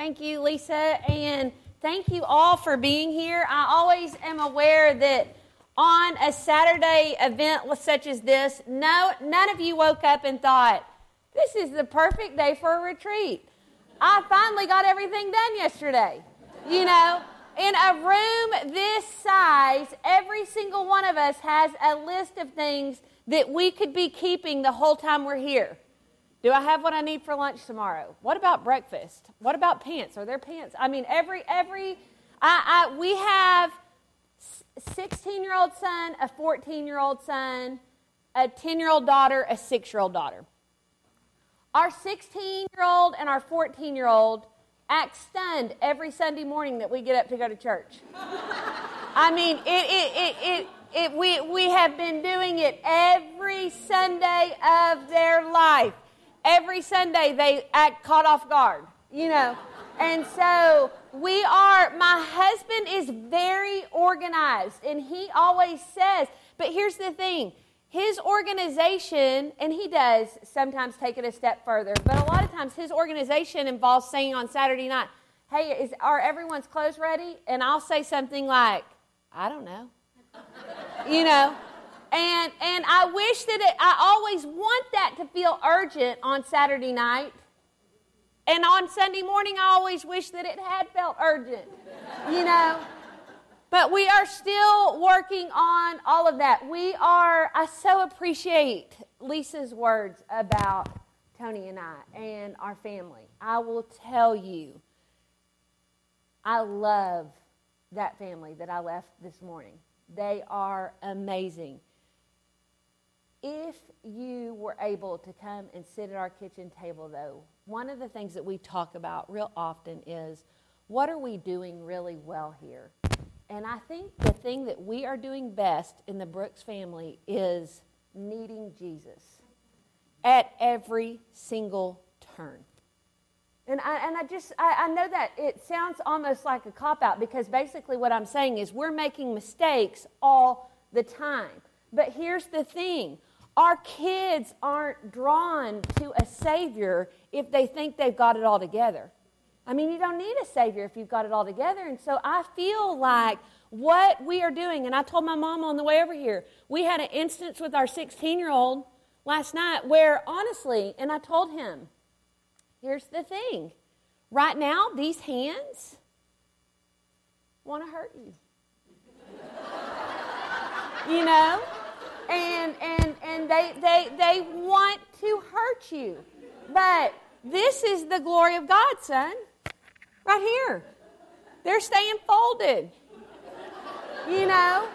Thank you, Lisa, and thank you all for being here. I always am aware that on a Saturday event such as this, no, none of you woke up and thought, this is the perfect day for a retreat. I finally got everything done yesterday. You know, in a room this size, every single one of us has a list of things that we could be keeping the whole time we're here. Do I have what I need for lunch tomorrow? What about breakfast? What about pants? Are there pants? I mean, every every I, I we have 16 year old son, a 14 year old son, a 10 year old daughter, a six year old daughter. Our 16 year old and our 14 year old act stunned every Sunday morning that we get up to go to church. I mean, it, it, it, it, it, we, we have been doing it every Sunday of their life every Sunday they act caught off guard, you know. And so we are, my husband is very organized, and he always says, but here's the thing his organization, and he does sometimes take it a step further, but a lot of times his organization involves saying on Saturday night, hey, is, are everyone's clothes ready? And I'll say something like, I don't know. you know, and, and I wish that it, I always want that to feel urgent on Saturday night. And on Sunday morning, I always wish that it had felt urgent, you know. But we are still working on all of that. We are, I so appreciate Lisa's words about Tony and I and our family. I will tell you, I love that family that I left this morning. They are amazing. If you were able to come and sit at our kitchen table, though, one of the things that we talk about real often is what are we doing really well here? And I think the thing that we are doing best in the Brooks family is needing Jesus at every single turn. And I, and I just, I, I know that it sounds almost like a cop out because basically what I'm saying is we're making mistakes all the time. But here's the thing our kids aren't drawn to a Savior if they think they've got it all together. I mean, you don't need a Savior if you've got it all together. And so I feel like what we are doing, and I told my mom on the way over here, we had an instance with our 16 year old last night where, honestly, and I told him, here's the thing right now, these hands want to hurt you. you know? And and and they they they want to hurt you. But this is the glory of God, son. Right here. They're staying folded. You know?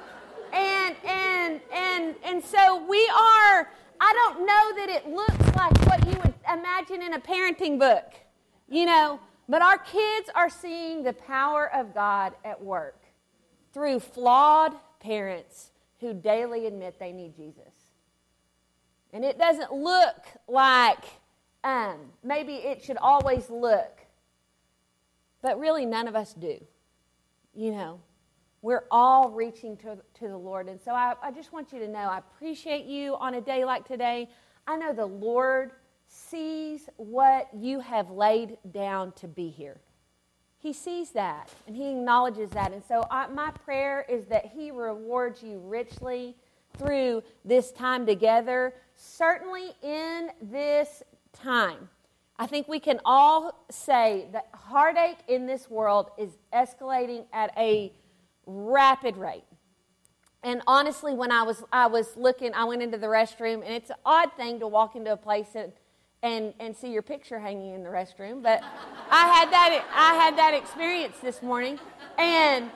And and and and so we are I don't know that it looks like what you would imagine in a parenting book. You know, but our kids are seeing the power of God at work through flawed parents who daily admit they need Jesus. And it doesn't look like um, maybe it should always look, but really none of us do. You know, we're all reaching to, to the Lord. And so I, I just want you to know I appreciate you on a day like today. I know the Lord sees what you have laid down to be here. He sees that and he acknowledges that. And so, I, my prayer is that he rewards you richly through this time together, certainly in this time. I think we can all say that heartache in this world is escalating at a rapid rate. And honestly, when I was I was looking, I went into the restroom, and it's an odd thing to walk into a place and and, and see your picture hanging in the restroom. But I had that I had that experience this morning, and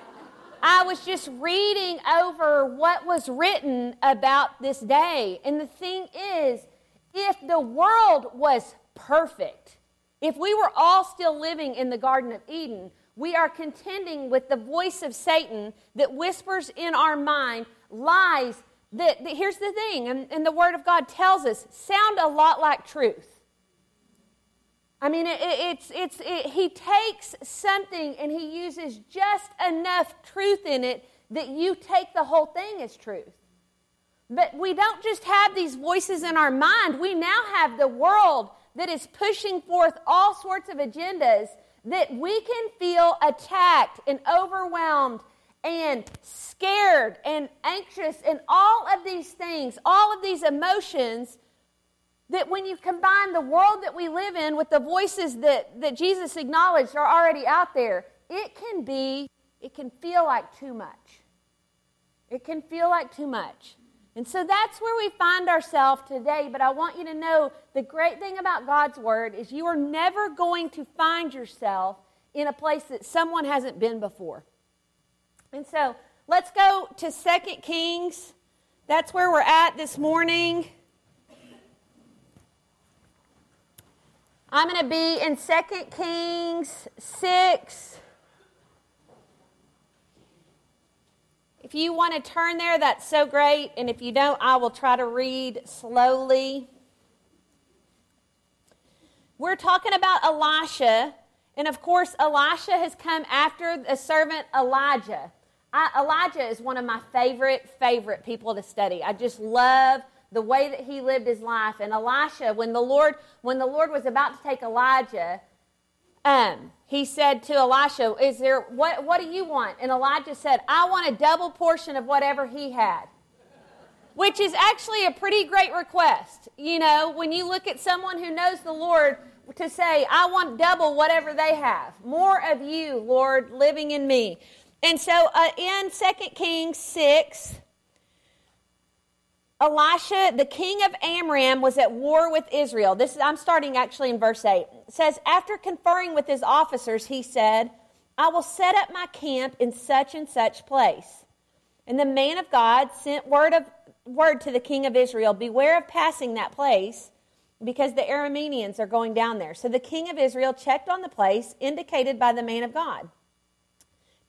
I was just reading over what was written about this day. And the thing is, if the world was perfect, if we were all still living in the Garden of Eden, we are contending with the voice of Satan that whispers in our mind lies that, that here's the thing, and, and the Word of God tells us, sound a lot like truth. I mean, it, it's, it's, it, he takes something and he uses just enough truth in it that you take the whole thing as truth. But we don't just have these voices in our mind, we now have the world that is pushing forth all sorts of agendas, that we can feel attacked and overwhelmed and scared and anxious and all of these things, all of these emotions, that when you combine the world that we live in with the voices that, that Jesus acknowledged are already out there, it can be, it can feel like too much. It can feel like too much. And so that's where we find ourselves today. But I want you to know the great thing about God's Word is you are never going to find yourself in a place that someone hasn't been before. And so let's go to Second Kings. That's where we're at this morning. I'm going to be in Second Kings 6. If you want to turn there, that's so great. And if you don't, I will try to read slowly. We're talking about Elisha. And of course, Elisha has come after the servant Elijah. I, Elijah is one of my favorite, favorite people to study. I just love the way that he lived his life. And Elisha, when the Lord, when the Lord was about to take Elijah, um, he said to Elisha, Is there what what do you want? And Elijah said, I want a double portion of whatever he had. Which is actually a pretty great request. You know, when you look at someone who knows the Lord to say, I want double whatever they have. More of you, Lord, living in me. And so uh, in 2 Kings 6, Elisha, the king of Amram, was at war with Israel. This is, I'm starting actually in verse 8. It says, After conferring with his officers, he said, I will set up my camp in such and such place. And the man of God sent word, of, word to the king of Israel Beware of passing that place, because the Arameans are going down there. So the king of Israel checked on the place indicated by the man of God.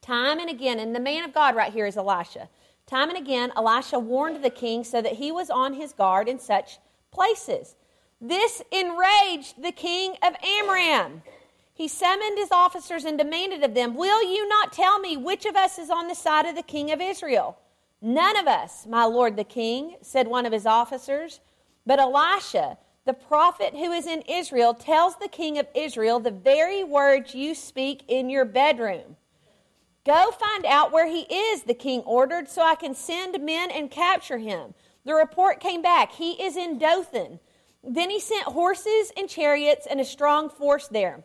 Time and again, and the man of God right here is Elisha. Time and again, Elisha warned the king so that he was on his guard in such places. This enraged the king of Amram. He summoned his officers and demanded of them, Will you not tell me which of us is on the side of the king of Israel? None of us, my lord the king, said one of his officers. But Elisha, the prophet who is in Israel, tells the king of Israel the very words you speak in your bedroom. Go find out where he is, the king ordered, so I can send men and capture him. The report came back. He is in Dothan. Then he sent horses and chariots and a strong force there.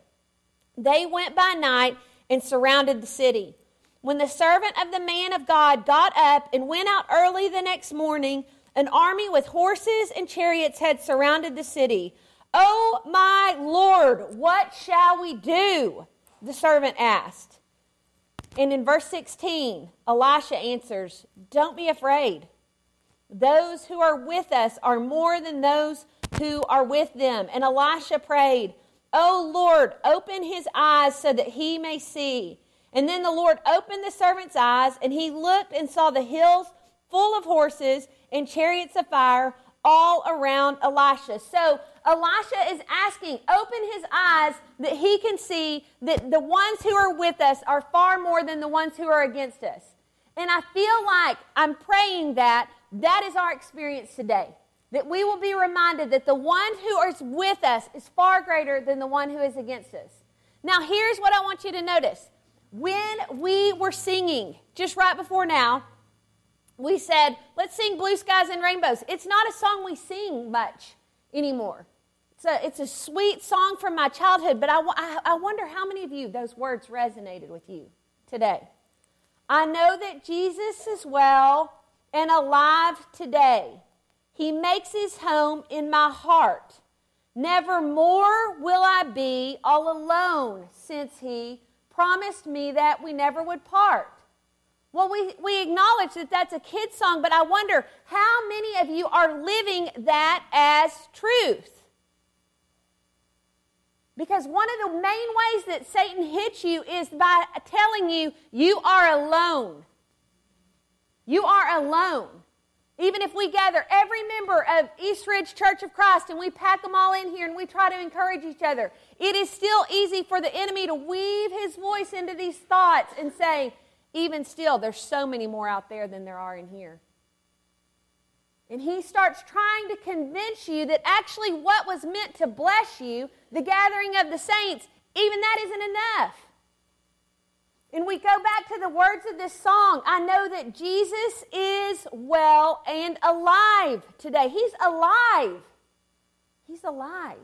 They went by night and surrounded the city. When the servant of the man of God got up and went out early the next morning, an army with horses and chariots had surrounded the city. Oh, my Lord, what shall we do? The servant asked. And in verse 16, Elisha answers, Don't be afraid. Those who are with us are more than those who are with them. And Elisha prayed, Oh Lord, open his eyes so that he may see. And then the Lord opened the servant's eyes, and he looked and saw the hills full of horses and chariots of fire all around Elisha. So Elisha is asking, open his eyes that he can see that the ones who are with us are far more than the ones who are against us. And I feel like I'm praying that that is our experience today. That we will be reminded that the one who is with us is far greater than the one who is against us. Now, here's what I want you to notice. When we were singing just right before now, we said, let's sing Blue Skies and Rainbows. It's not a song we sing much anymore. It's a, it's a sweet song from my childhood, but I, I, I wonder how many of you those words resonated with you today. I know that Jesus is well and alive today. He makes his home in my heart. Never more will I be all alone since he promised me that we never would part. Well, we, we acknowledge that that's a kid's song, but I wonder how many of you are living that as truth? Because one of the main ways that Satan hits you is by telling you you are alone. You are alone. Even if we gather every member of East Ridge Church of Christ and we pack them all in here and we try to encourage each other, it is still easy for the enemy to weave his voice into these thoughts and say, even still, there's so many more out there than there are in here. And he starts trying to convince you that actually what was meant to bless you, the gathering of the saints, even that isn't enough. And we go back to the words of this song. I know that Jesus is well and alive today. He's alive. He's alive.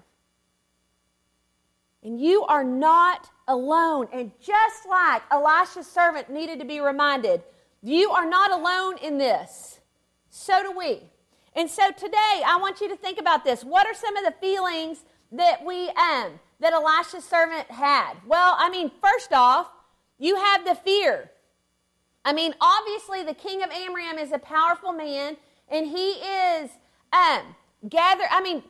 And you are not alone. And just like Elisha's servant needed to be reminded, you are not alone in this. So do we. And so today, I want you to think about this. What are some of the feelings that we um, that Elisha's servant had? Well, I mean, first off, you have the fear. I mean, obviously, the king of Amram is a powerful man, and he is um, gather. I mean,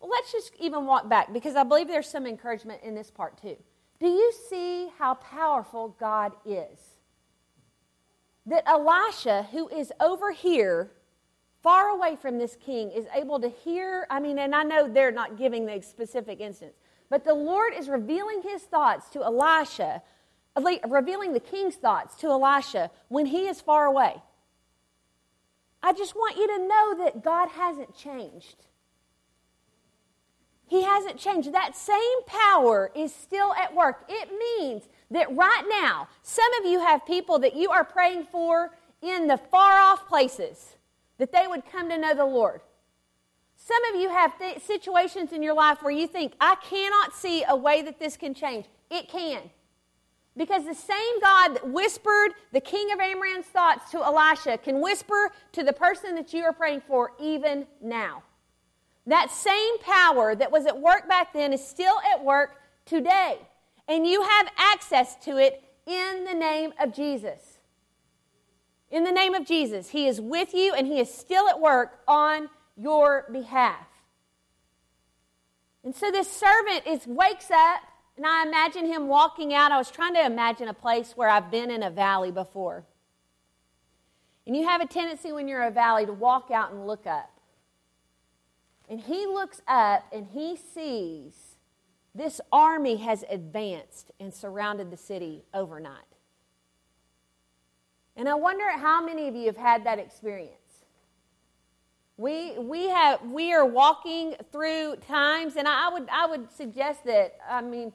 let's just even walk back because I believe there's some encouragement in this part too. Do you see how powerful God is? That Elisha, who is over here, far away from this king, is able to hear. I mean, and I know they're not giving the specific instance, but the Lord is revealing his thoughts to Elisha, revealing the king's thoughts to Elisha when he is far away. I just want you to know that God hasn't changed. He hasn't changed. That same power is still at work. It means that right now, some of you have people that you are praying for in the far off places that they would come to know the Lord. Some of you have th- situations in your life where you think, I cannot see a way that this can change. It can. Because the same God that whispered the king of Amram's thoughts to Elisha can whisper to the person that you are praying for even now. That same power that was at work back then is still at work today. And you have access to it in the name of Jesus. In the name of Jesus, He is with you and He is still at work on your behalf. And so this servant is wakes up, and I imagine him walking out. I was trying to imagine a place where I've been in a valley before. And you have a tendency when you're in a valley to walk out and look up. And he looks up and he sees this army has advanced and surrounded the city overnight. And I wonder how many of you have had that experience. We, we, have, we are walking through times, and I would, I would suggest that, I mean,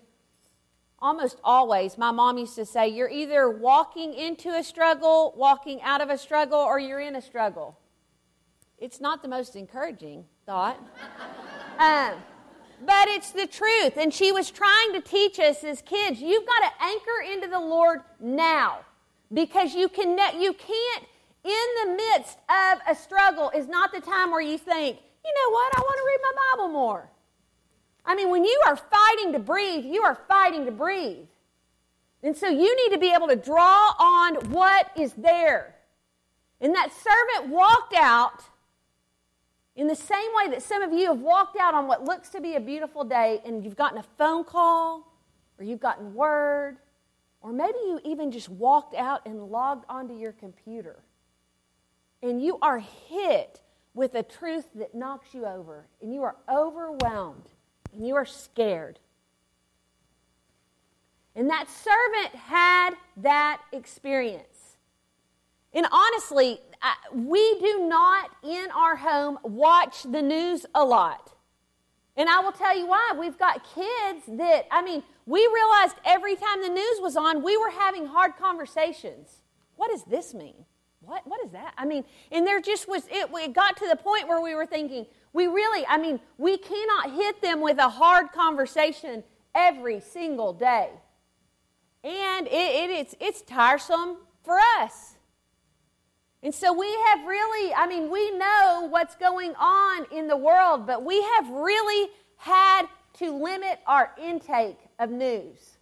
almost always, my mom used to say, you're either walking into a struggle, walking out of a struggle, or you're in a struggle. It's not the most encouraging thought. um, but it's the truth. And she was trying to teach us as kids you've got to anchor into the Lord now because you, can, you can't, in the midst of a struggle, is not the time where you think, you know what, I want to read my Bible more. I mean, when you are fighting to breathe, you are fighting to breathe. And so you need to be able to draw on what is there. And that servant walked out in the same way that some of you have walked out on what looks to be a beautiful day and you've gotten a phone call or you've gotten word, or maybe you even just walked out and logged onto your computer and you are hit with a truth that knocks you over and you are overwhelmed and you are scared. And that servant had that experience. And honestly, we do not in our home watch the news a lot. And I will tell you why. We've got kids that, I mean, we realized every time the news was on, we were having hard conversations. What does this mean? What, what is that? I mean, and there just was, it, it got to the point where we were thinking, we really, I mean, we cannot hit them with a hard conversation every single day. And it, it, it's, it's tiresome for us. And so we have really, I mean, we know what's going on in the world, but we have really had to limit our intake of news.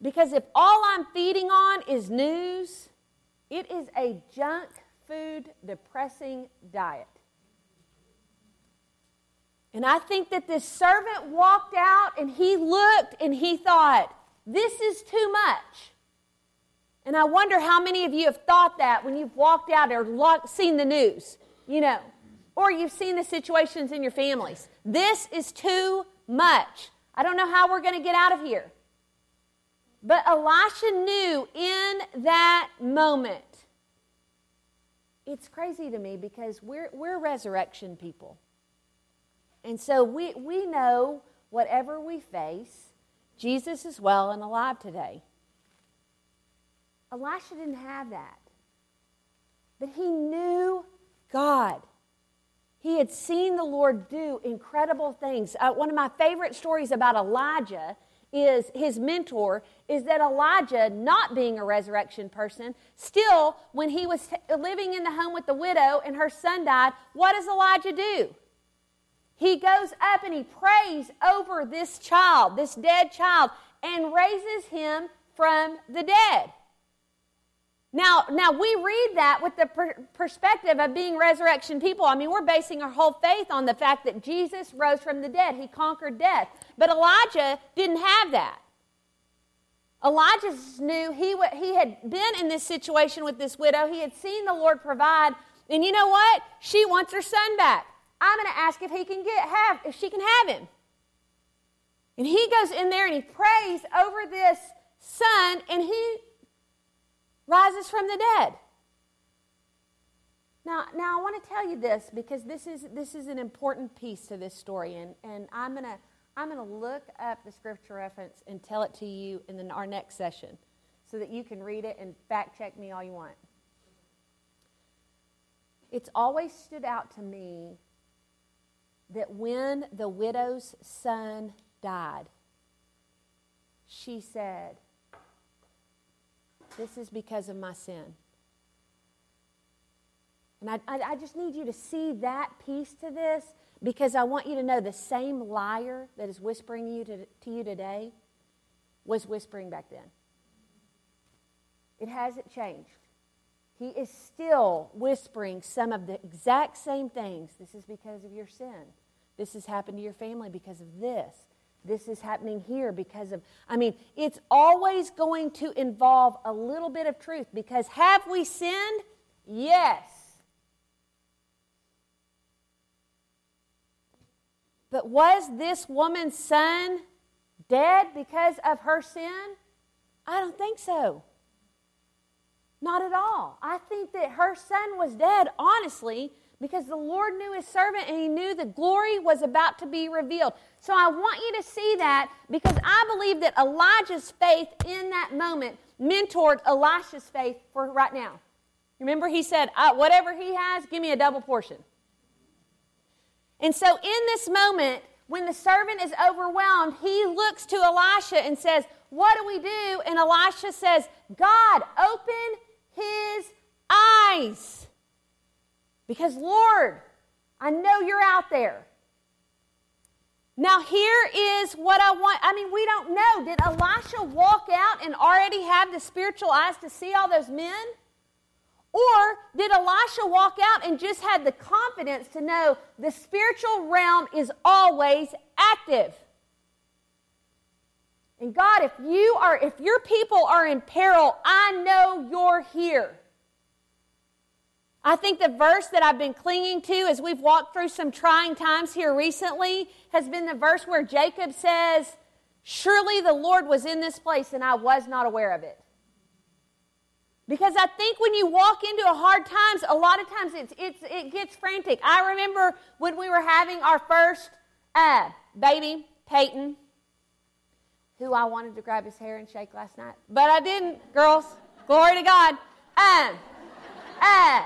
Because if all I'm feeding on is news, it is a junk food depressing diet. And I think that this servant walked out and he looked and he thought, this is too much. And I wonder how many of you have thought that when you've walked out or seen the news, you know, or you've seen the situations in your families. This is too much. I don't know how we're going to get out of here. But Elisha knew in that moment it's crazy to me because we're, we're resurrection people. And so we, we know whatever we face, Jesus is well and alive today. Elisha didn't have that. But he knew God. He had seen the Lord do incredible things. Uh, one of my favorite stories about Elijah is his mentor is that Elijah, not being a resurrection person, still, when he was t- living in the home with the widow and her son died, what does Elijah do? He goes up and he prays over this child, this dead child, and raises him from the dead. Now, now we read that with the per- perspective of being resurrection people. I mean, we're basing our whole faith on the fact that Jesus rose from the dead. He conquered death. But Elijah didn't have that. Elijah knew he, w- he had been in this situation with this widow. He had seen the Lord provide. And you know what? She wants her son back. I'm going to ask if he can get have if she can have him. And he goes in there and he prays over this son, and he rises from the dead. Now, now I want to tell you this because this is this is an important piece to this story, and, and I'm gonna I'm gonna look up the scripture reference and tell it to you in the, our next session, so that you can read it and fact check me all you want. It's always stood out to me that when the widow's son died, she said, This is because of my sin. And I, I, I, just need you to see that piece to this because I want you to know the same liar that is whispering you to, to you today was whispering back then. It hasn't changed. He is still whispering some of the exact same things. This is because of your sin. This has happened to your family because of this. This is happening here because of, I mean, it's always going to involve a little bit of truth because have we sinned? Yes. But was this woman's son dead because of her sin? I don't think so. Not at all. I think that her son was dead, honestly, because the Lord knew his servant and he knew the glory was about to be revealed. So I want you to see that because I believe that Elijah's faith in that moment mentored Elisha's faith for right now. Remember, he said, Whatever he has, give me a double portion. And so in this moment, when the servant is overwhelmed, he looks to Elisha and says, What do we do? And Elisha says, God, open his eyes. Because, Lord, I know you're out there. Now, here is what I want. I mean, we don't know. Did Elisha walk out and already have the spiritual eyes to see all those men? Or did Elisha walk out and just had the confidence to know the spiritual realm is always active? And God, if you are, if your people are in peril, I know you're here. I think the verse that I've been clinging to as we've walked through some trying times here recently has been the verse where Jacob says, Surely the Lord was in this place and I was not aware of it. Because I think when you walk into a hard times, a lot of times it's, it's, it gets frantic. I remember when we were having our first uh, baby, Peyton, who I wanted to grab his hair and shake last night, but I didn't, girls. Glory to God. Um, uh,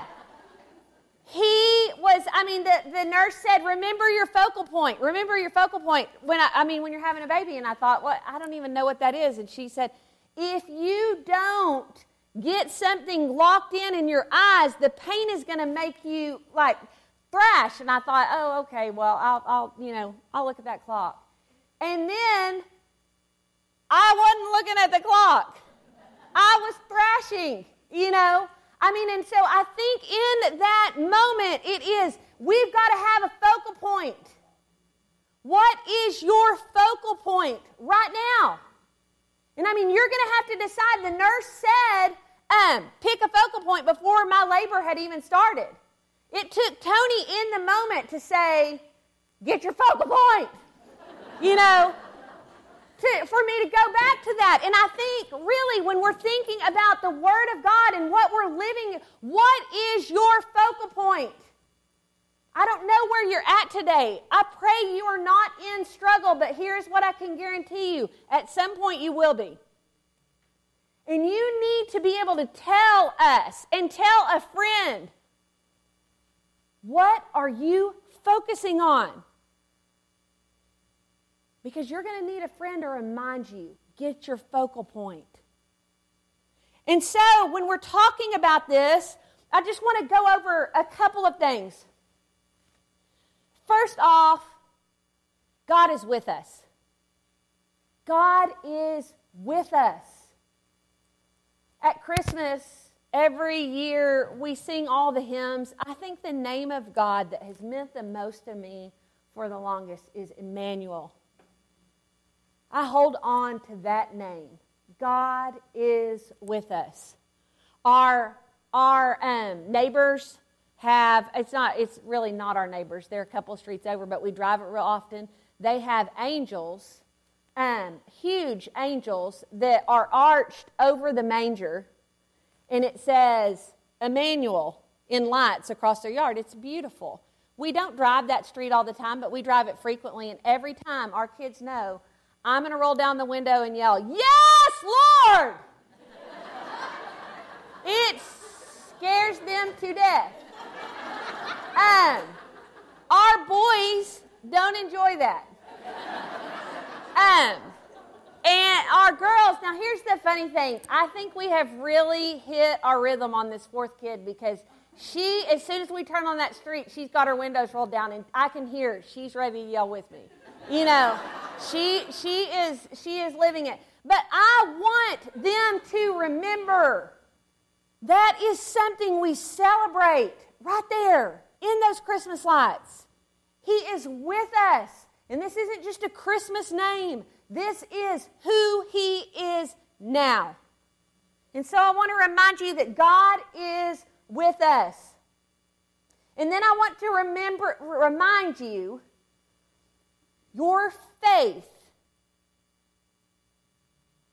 he was, I mean, the, the nurse said, remember your focal point. Remember your focal point. When I, I mean, when you're having a baby. And I thought, well, I don't even know what that is. And she said, if you don't get something locked in in your eyes, the pain is going to make you like thrash. And I thought, oh, okay, well, I'll, I'll, you know, I'll look at that clock. And then I wasn't looking at the clock. I was thrashing, you know. I mean, and so I think in that moment, it is, we've got to have a focal point. What is your focal point right now? And I mean, you're going to have to decide. The nurse said, um, pick a focal point before my labor had even started. It took Tony in the moment to say, get your focal point. You know, to, for me to go back to that. And I think, really, when we're thinking about the Word of God and what we're living, what is your focal point? I don't know where you're at today. I pray you are not in struggle, but here's what I can guarantee you at some point you will be. And you need to be able to tell us and tell a friend what are you focusing on? Because you're going to need a friend to remind you get your focal point. And so, when we're talking about this, I just want to go over a couple of things. First off, God is with us. God is with us. At Christmas, every year we sing all the hymns. I think the name of God that has meant the most to me for the longest is Emmanuel. I hold on to that name. God is with us. Our, our um, neighbors have, it's not, it's really not our neighbors. They're a couple streets over, but we drive it real often. They have angels, um, huge angels that are arched over the manger, and it says Emmanuel in lights across their yard. It's beautiful. We don't drive that street all the time, but we drive it frequently, and every time our kids know I'm going to roll down the window and yell, Yes, Lord! it scares them to death. Um, our boys don't enjoy that. Um, and our girls, now here's the funny thing. I think we have really hit our rhythm on this fourth kid because she, as soon as we turn on that street, she's got her windows rolled down and I can hear she's ready to yell with me. You know, she, she, is, she is living it. But I want them to remember that is something we celebrate right there in those Christmas lights. He is with us. And this isn't just a Christmas name, this is who He is now. And so I want to remind you that God is with us. And then I want to remember, remind you your faith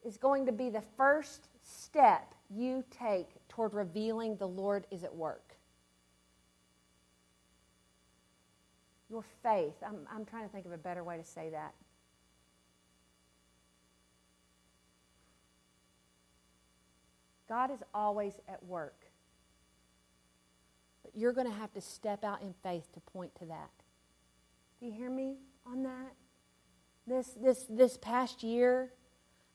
is going to be the first step you take toward revealing the Lord is at work. Your faith. I'm, I'm trying to think of a better way to say that. God is always at work. But you're going to have to step out in faith to point to that. Do you hear me on that? This, this, this past year,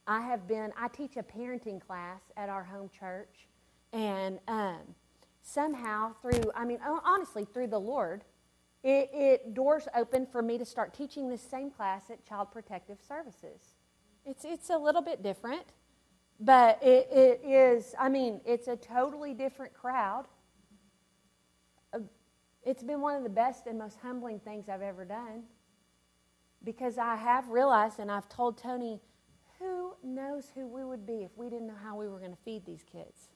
I have been, I teach a parenting class at our home church. And um, somehow, through, I mean, honestly, through the Lord, it, it, doors opened for me to start teaching this same class at Child Protective Services. It's, it's a little bit different, but it, it is, I mean, it's a totally different crowd. Uh, it's been one of the best and most humbling things I've ever done because I have realized, and I've told Tony, who knows who we would be if we didn't know how we were going to feed these kids?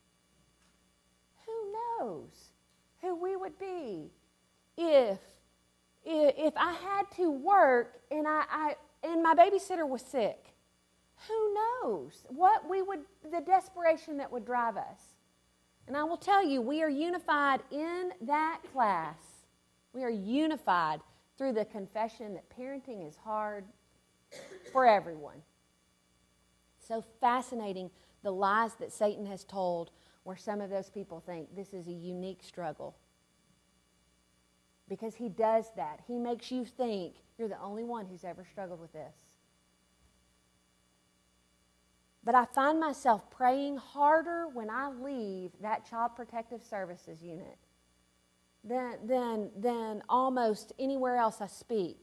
Who knows who we would be if if I had to work and I, I and my babysitter was sick, who knows what we would the desperation that would drive us. And I will tell you, we are unified in that class. We are unified through the confession that parenting is hard for everyone. So fascinating the lies that Satan has told, where some of those people think this is a unique struggle because he does that. He makes you think you're the only one who's ever struggled with this. But I find myself praying harder when I leave that Child Protective Services unit than, than, than almost anywhere else I speak.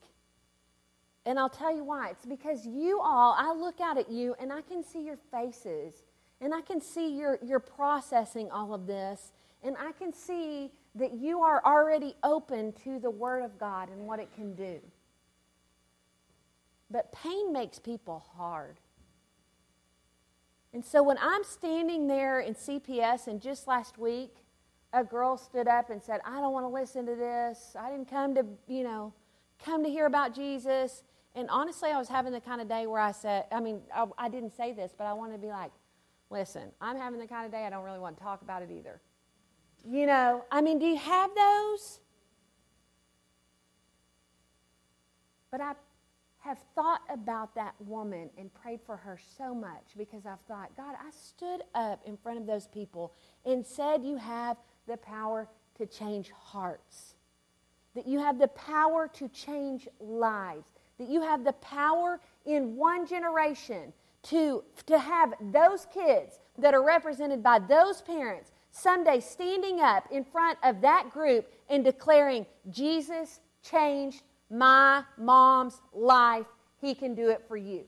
And I'll tell you why. It's because you all, I look out at you and I can see your faces and I can see you're, you're processing all of this and I can see that you are already open to the Word of God and what it can do. But pain makes people hard. And so when I'm standing there in CPS, and just last week, a girl stood up and said, I don't want to listen to this. I didn't come to, you know, come to hear about Jesus. And honestly, I was having the kind of day where I said, I mean, I, I didn't say this, but I wanted to be like, listen, I'm having the kind of day I don't really want to talk about it either. You know, I mean, do you have those? But I have thought about that woman and prayed for her so much because I've thought, God, I stood up in front of those people and said, You have the power to change hearts, that you have the power to change lives, that you have the power in one generation to, to have those kids that are represented by those parents someday standing up in front of that group and declaring, Jesus changed my mom's life. He can do it for you.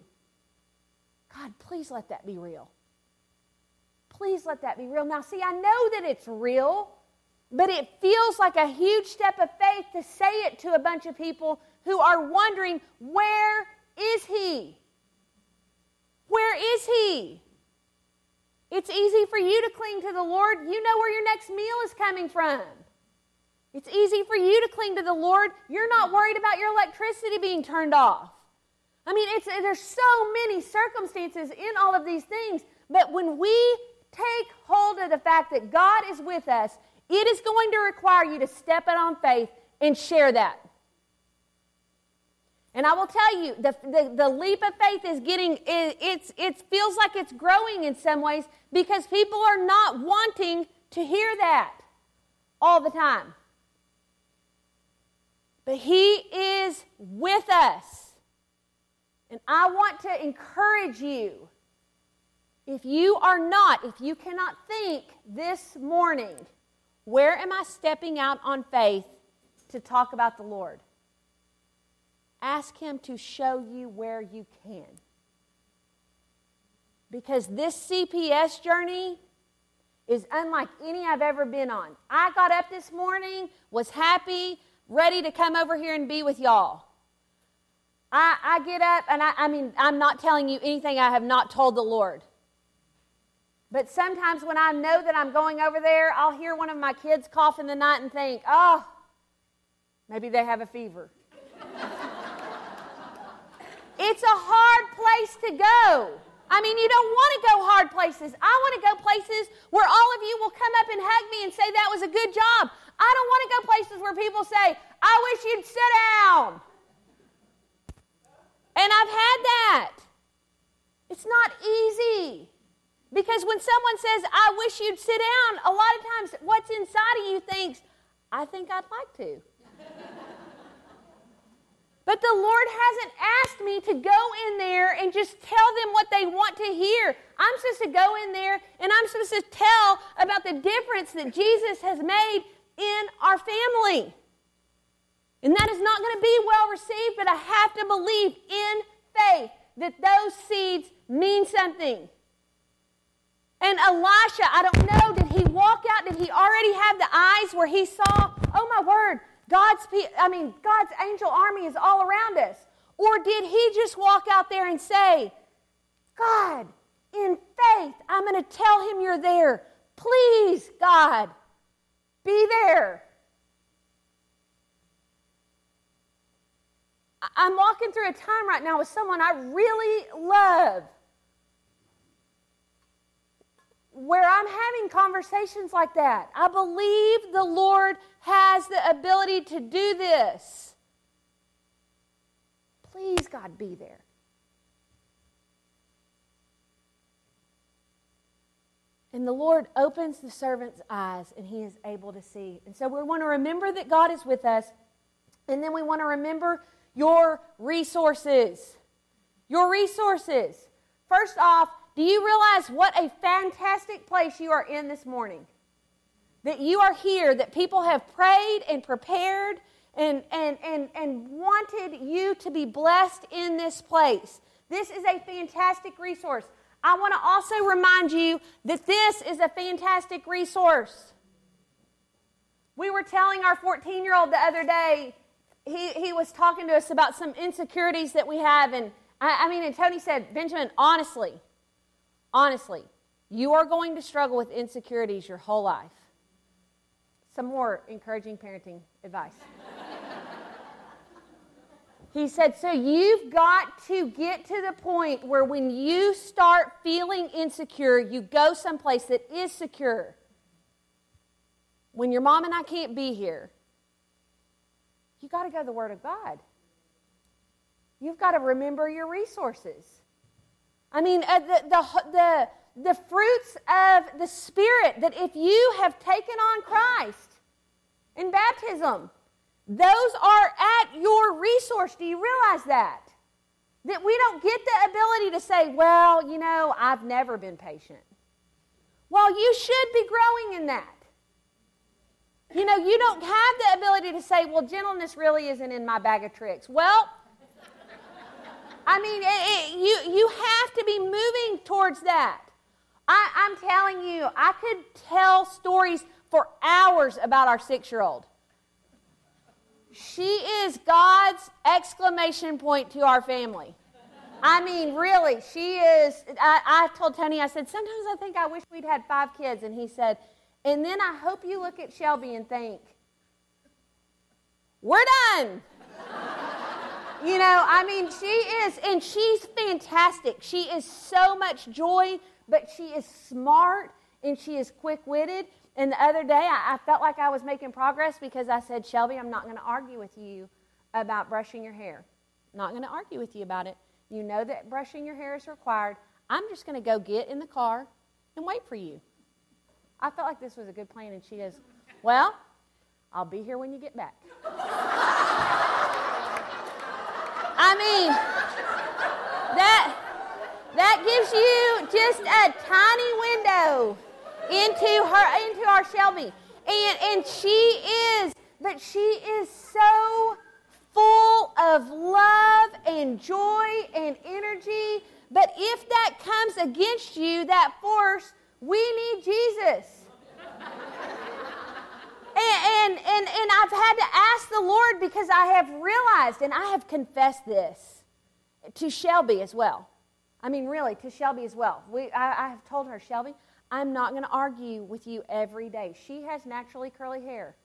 God, please let that be real. Please let that be real. Now, see, I know that it's real, but it feels like a huge step of faith to say it to a bunch of people who are wondering, where is he? Where is he? It's easy for you to cling to the Lord. You know where your next meal is coming from. It's easy for you to cling to the Lord. You're not worried about your electricity being turned off. I mean, it's, there's so many circumstances in all of these things. But when we the fact that God is with us, it is going to require you to step out on faith and share that. And I will tell you, the, the, the leap of faith is getting, it, it's, it feels like it's growing in some ways because people are not wanting to hear that all the time. But He is with us. And I want to encourage you if you are not, if you cannot think this morning, where am I stepping out on faith to talk about the Lord? Ask Him to show you where you can. Because this CPS journey is unlike any I've ever been on. I got up this morning, was happy, ready to come over here and be with y'all. I, I get up, and I, I mean, I'm not telling you anything I have not told the Lord. But sometimes when I know that I'm going over there, I'll hear one of my kids cough in the night and think, oh, maybe they have a fever. It's a hard place to go. I mean, you don't want to go hard places. I want to go places where all of you will come up and hug me and say, That was a good job. I don't want to go places where people say, I wish you'd sit down. And I've had that. It's not easy. Because when someone says, I wish you'd sit down, a lot of times what's inside of you thinks, I think I'd like to. But the Lord hasn't asked me to go in there and just tell them what they want to hear. I'm supposed to go in there and I'm supposed to tell about the difference that Jesus has made in our family. And that is not going to be well received, but I have to believe in faith that those seeds mean something. And Elisha, I don't know, did he walk out? Did he already have the eyes where he saw, oh my word, God's, I mean, God's angel army is all around us. Or did he just walk out there and say, God, in faith, I'm going to tell him you're there. Please, God, be there. I'm walking through a time right now with someone I really love where I'm having conversations like that. I believe the Lord has the ability to do this. Please, God, be there. And the Lord opens the servant's eyes and he is able to see. And so we want to remember that God is with us. And then we want to remember your resources. Your resources. First off, do you realize what a fantastic place you are in this morning? That you are here, that people have prayed and prepared and, and, and, and wanted you to be blessed in this place. This is a fantastic resource. I want to also remind you that this is a fantastic resource. We were telling our 14 year old the other day, he, he was talking to us about some insecurities that we have. And I, I mean, and Tony said, Benjamin, honestly, Honestly, you are going to struggle with insecurities your whole life. Some more encouraging parenting advice. He said, So you've got to get to the point where when you start feeling insecure, you go someplace that is secure. When your mom and I can't be here, you got to go to the Word of God. You've got to remember your resources. I mean, uh, the, the, the, the fruits of the Spirit, that if you have taken on Christ in baptism, those are at your resource. Do you realize that? That we don't get the ability to say, well, you know, I've never been patient. Well, you should be growing in that. You know, you don't have the ability to say, well, gentleness really isn't in my bag of tricks. Well, I mean, it, it, you, you have to be moving towards that. I, I'm telling you, I could tell stories for hours about our six year old. She is God's exclamation point to our family. I mean, really, she is. I, I, told Tony, I said, sometimes I think I wish we'd had five kids. And he said, and then I hope you look at Shelby and think, we're done. You know, I mean, she is, and she's fantastic. She is so much joy, but she is smart and she is quick witted. And the other day, I, I felt like I was making progress because I said, Shelby, I'm not going to argue with you about brushing your hair. Not going to argue with you about it. You know that brushing your hair is required. I'm just going to go get in the car and wait for you. I felt like this was a good plan. And she goes, Well, I'll be here when you get back. I mean, that, that gives you just a tiny window into her into our Shelby. And and she is, but she is so full of love and joy and energy. But if that comes against you, that force, we need Jesus. And, and, and, and I've had to ask the Lord because I have realized, and I have confessed this to Shelby as well. I mean, really, to Shelby as well. We, I, I have told her, Shelby, I'm not going to argue with you every day. She has naturally curly hair.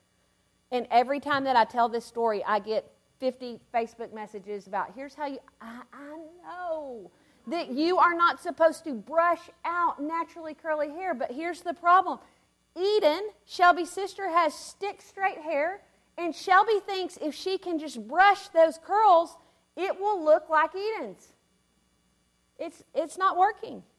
And every time that I tell this story, I get 50 Facebook messages about here's how you, I, I know that you are not supposed to brush out naturally curly hair. But here's the problem Eden, Shelby's sister, has stick straight hair, and Shelby thinks if she can just brush those curls, it will look like Eden's. It's, it's not working.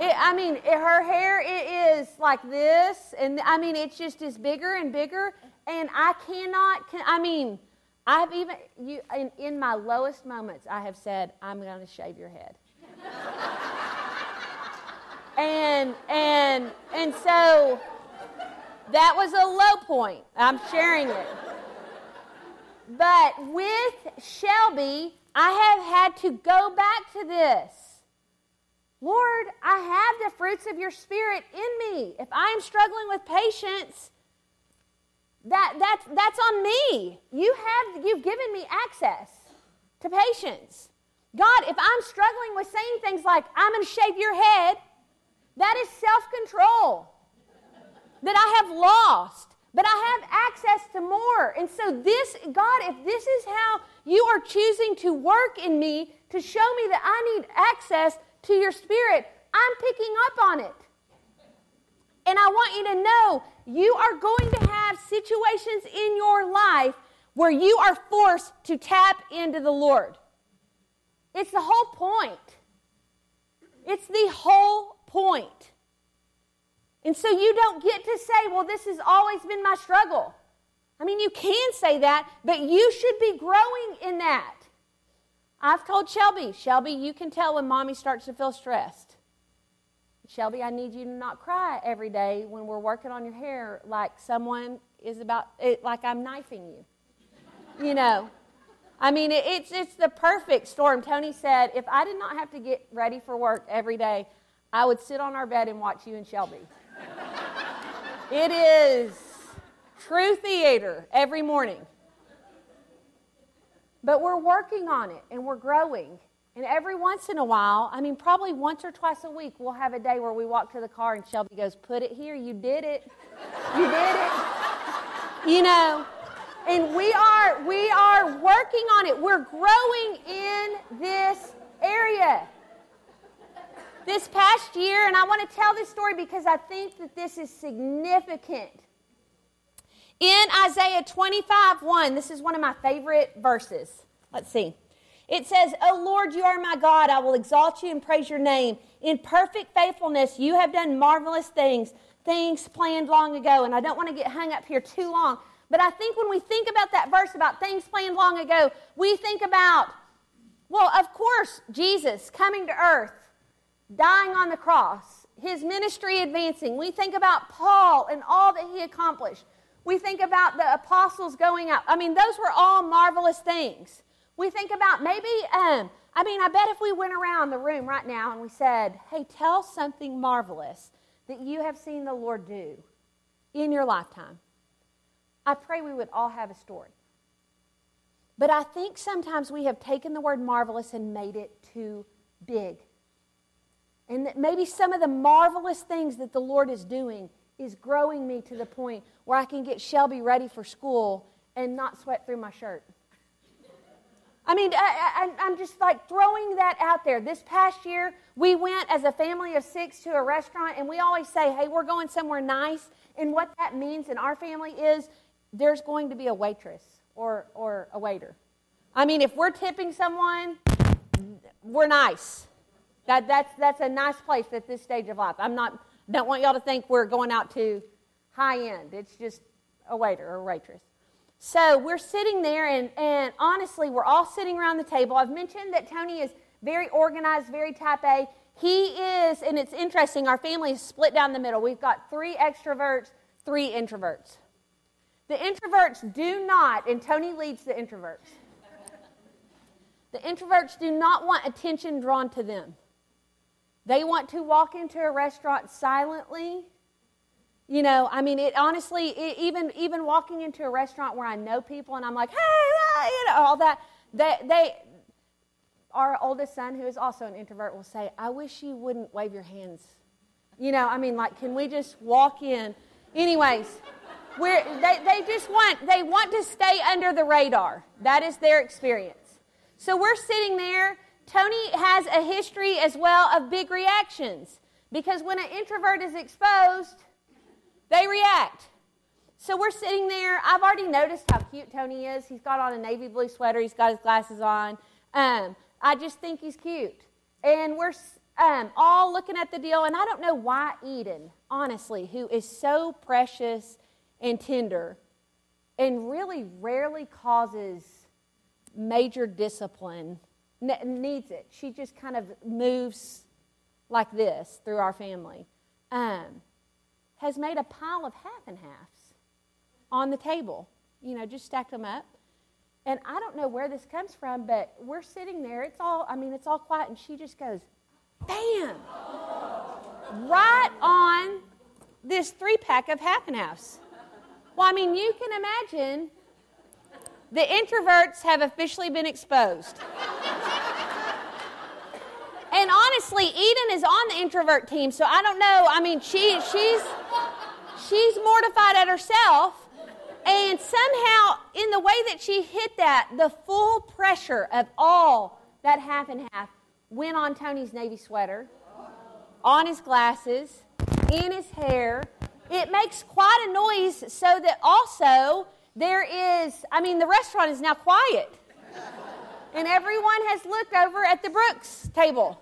It, I mean, it, her hair it is like this, and I mean, it's just is bigger and bigger, and I cannot. Can, I mean, I've even you in, in my lowest moments, I have said, "I'm going to shave your head," and and and so that was a low point. I'm sharing it. But with Shelby, I have had to go back to this. Lord, I have the fruits of your spirit in me. If I'm struggling with patience, that, that, that's on me. You have, you've given me access to patience. God, if I'm struggling with saying things like, I'm going to shave your head, that is self control that I have lost. But I have access to more. And so, this, God, if this is how you are choosing to work in me to show me that I need access to your spirit, I'm picking up on it. And I want you to know you are going to have situations in your life where you are forced to tap into the Lord. It's the whole point. It's the whole point. And so you don't get to say, well, this has always been my struggle. I mean, you can say that, but you should be growing in that. I've told Shelby, Shelby, you can tell when mommy starts to feel stressed. Shelby, I need you to not cry every day when we're working on your hair like someone is about, it, like I'm knifing you. You know, I mean, it, it's, it's the perfect storm. Tony said, if I did not have to get ready for work every day, I would sit on our bed and watch you and Shelby. it is true theater every morning. But we're working on it and we're growing. And every once in a while, I mean, probably once or twice a week, we'll have a day where we walk to the car and Shelby goes, Put it here. You did it. You did it. You know, And we are we are working on it. We're growing in this area. This past year, and I want to tell this story because I think that this is significant. In Isaiah 25 1, this is one of my favorite verses. Let's see. It says, O Lord, you are my God. I will exalt you and praise your name. In perfect faithfulness, you have done marvelous things, things planned long ago. And I don't want to get hung up here too long. But I think when we think about that verse about things planned long ago, we think about, well, of course, Jesus coming to earth, dying on the cross, his ministry advancing. We think about Paul and all that he accomplished. We think about the apostles going out. I mean, those were all marvelous things. We think about maybe, um, I mean, I bet if we went around the room right now and we said, hey, tell something marvelous that you have seen the Lord do in your lifetime, I pray we would all have a story. But I think sometimes we have taken the word marvelous and made it too big. And that maybe some of the marvelous things that the Lord is doing is growing me to the point where I can get Shelby ready for school and not sweat through my shirt. I mean, I, am just like throwing that out there. This past year, we went as a family of six to a restaurant, and we always say, hey, we're going somewhere nice. And what that means in our family is there's going to be a waitress or, or a waiter. I mean, if we're tipping someone, we're nice. That, that's, that's a nice place at this stage of life. I'm not, don't want y'all to think we're going out to high end. It's just a waiter or a waitress. So we're sitting there, and, and honestly, we're all sitting around the table. I've mentioned that Tony is very organized, very type A. He is, and it's interesting, our family is split down the middle. We've got three extroverts, three introverts. The introverts do not, and Tony leads the introverts. The introverts do not want attention drawn to them. They want to walk into a restaurant silently you know, I mean, it honestly, it, even even walking into a restaurant where I know people and I'm like, hey, you know, all that. They, they, our oldest son, who is also an introvert, will say, I wish you wouldn't wave your hands. You know, I mean, like, can we just walk in? Anyways, we're, they, they just want, they want to stay under the radar. That is their experience. So we're sitting there. Tony has a history as well of big reactions because when an introvert is exposed, they react. So we're sitting there. I've already noticed how cute Tony is. He's got on a navy blue sweater, he's got his glasses on. Um, I just think he's cute. And we're um, all looking at the deal, and I don't know why Eden, honestly, who is so precious and tender and really rarely causes major discipline, needs it. She just kind of moves like this through our family. Um, has made a pile of half and halves on the table. You know, just stacked them up. And I don't know where this comes from, but we're sitting there. It's all, I mean, it's all quiet, and she just goes, bam, right on this three pack of half and halves. Well, I mean, you can imagine the introverts have officially been exposed. and honestly, Eden is on the introvert team, so I don't know. I mean, she she's she's mortified at herself. And somehow, in the way that she hit that, the full pressure of all that half and half went on Tony's navy sweater, on his glasses, in his hair. It makes quite a noise, so that also there is, I mean, the restaurant is now quiet. And everyone has looked over at the Brooks table.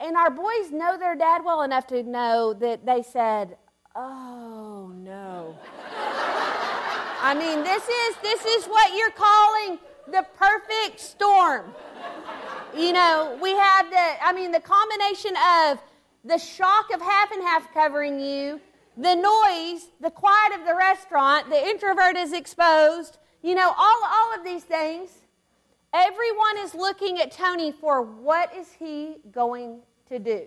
And our boys know their dad well enough to know that they said, "Oh no." I mean, this is this is what you're calling the perfect storm. You know, we have the I mean the combination of the shock of half and half covering you, the noise, the quiet of the restaurant, the introvert is exposed, you know, all, all of these things. Everyone is looking at Tony for what is he going to do.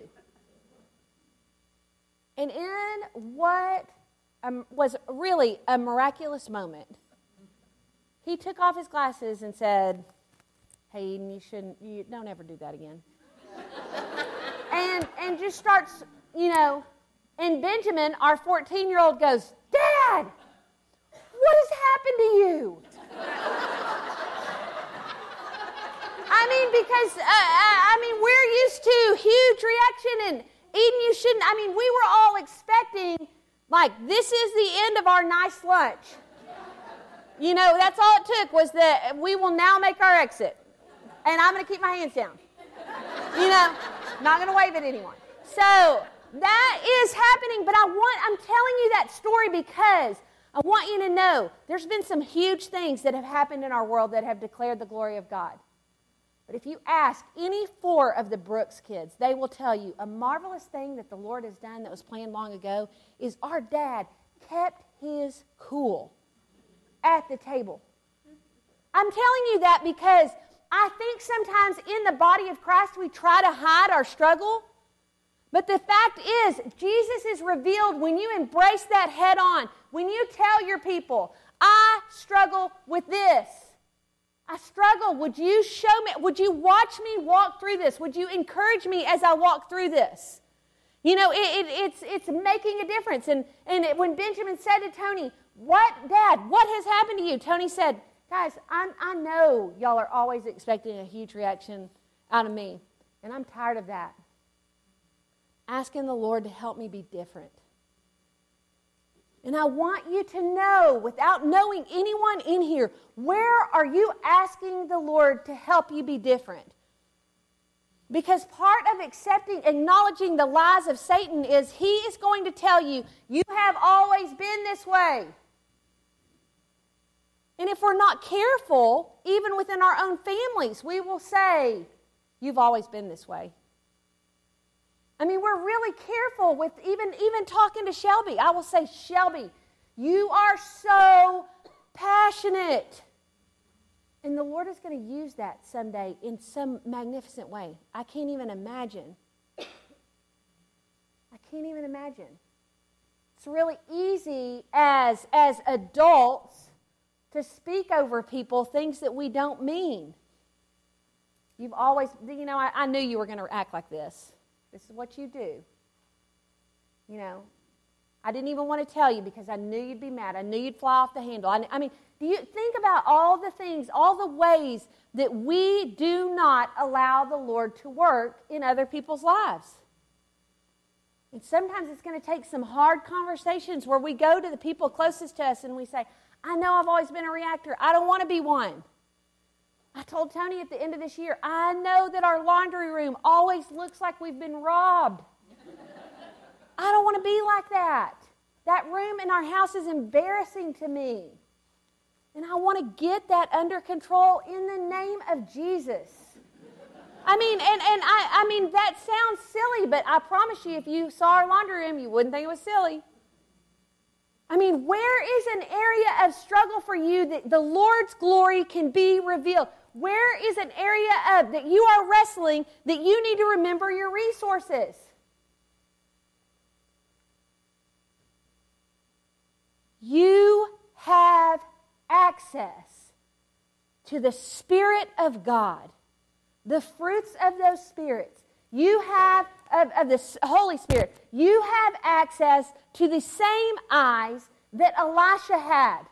And in what um, was really a miraculous moment, he took off his glasses and said, Hey, Eden, you shouldn't, you don't ever do that again. and, and just starts, you know, and Benjamin, our 14 year old, goes, Dad, what has happened to you? I mean, because, uh, I mean, we're used to huge reaction and Eden, you shouldn't. I mean, we were all expecting, like, this is the end of our nice lunch. You know, that's all it took was that we will now make our exit. And I'm going to keep my hands down. You know, not going to wave at anyone. So that is happening, but I want, I'm telling you that story because I want you to know there's been some huge things that have happened in our world that have declared the glory of God. But if you ask any four of the Brooks kids, they will tell you a marvelous thing that the Lord has done that was planned long ago is our dad kept his cool at the table. I'm telling you that because I think sometimes in the body of Christ we try to hide our struggle. But the fact is, Jesus is revealed when you embrace that head on, when you tell your people, I struggle with this. I struggle. Would you show me? Would you watch me walk through this? Would you encourage me as I walk through this? You know, it, it, it's, it's making a difference. And, and it, when Benjamin said to Tony, What, Dad, what has happened to you? Tony said, Guys, I, I know y'all are always expecting a huge reaction out of me. And I'm tired of that. Asking the Lord to help me be different. And I want you to know, without knowing anyone in here, where are you asking the Lord to help you be different? Because part of accepting, acknowledging the lies of Satan is he is going to tell you, you have always been this way. And if we're not careful, even within our own families, we will say, You've always been this way. I mean, we're really careful with even, even talking to Shelby. I will say, Shelby, you are so passionate. And the Lord is going to use that someday in some magnificent way. I can't even imagine. I can't even imagine. It's really easy as, as adults to speak over people things that we don't mean. You've always, you know, I, I knew you were going to act like this. This is what you do. You know, I didn't even want to tell you because I knew you'd be mad. I knew you'd fly off the handle. I, I mean, do you think about all the things, all the ways that we do not allow the Lord to work in other people's lives? And sometimes it's going to take some hard conversations where we go to the people closest to us and we say, I know I've always been a reactor. I don't want to be one. I told Tony at the end of this year, I know that our laundry room always looks like we've been robbed. I don't want to be like that. That room in our house is embarrassing to me. And I want to get that under control in the name of Jesus. I mean, and, and I, I mean, that sounds silly, but I promise you, if you saw our laundry room, you wouldn't think it was silly. I mean, where is an area of struggle for you that the Lord's glory can be revealed? Where is an area of that you are wrestling that you need to remember your resources? You have access to the Spirit of God, the fruits of those spirits. You have, of, of the Holy Spirit, you have access to the same eyes that Elisha had.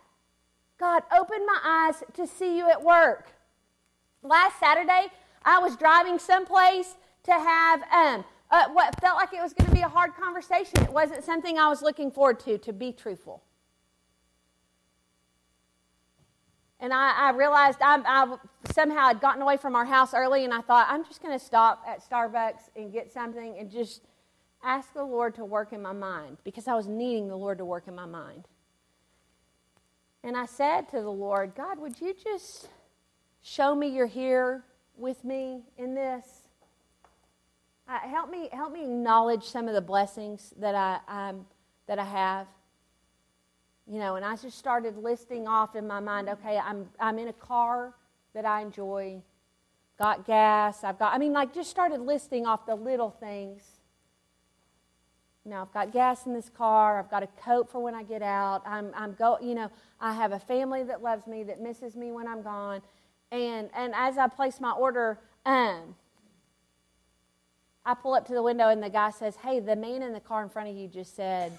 God, open my eyes to see you at work. Last Saturday, I was driving someplace to have um, uh, what felt like it was going to be a hard conversation. It wasn't something I was looking forward to, to be truthful. And I, I realized I, I somehow had gotten away from our house early, and I thought, I'm just going to stop at Starbucks and get something and just ask the Lord to work in my mind because I was needing the Lord to work in my mind. And I said to the Lord, God, would you just show me you're here with me in this? Uh, help me, help me acknowledge some of the blessings that I, I'm, that I have. You know, and I just started listing off in my mind, okay, I'm, I'm in a car that I enjoy, got gas, I've got, I mean, like, just started listing off the little things. You know, I've got gas in this car, I've got a coat for when I get out, I'm, I'm go, you know, I have a family that loves me, that misses me when I'm gone. And, and as I place my order, um, I pull up to the window and the guy says, Hey, the man in the car in front of you just said,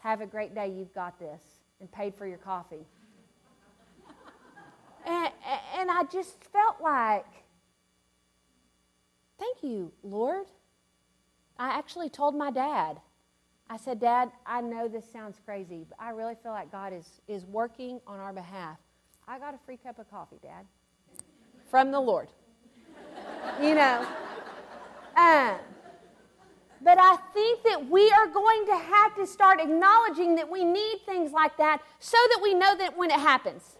Have a great day, you've got this and paid for your coffee. and I just felt like, thank you, Lord. I actually told my dad, I said, Dad, I know this sounds crazy, but I really feel like God is, is working on our behalf. I got a free cup of coffee, Dad, from the Lord. you know. Um, but I think that we are going to have to start acknowledging that we need things like that so that we know that when it happens.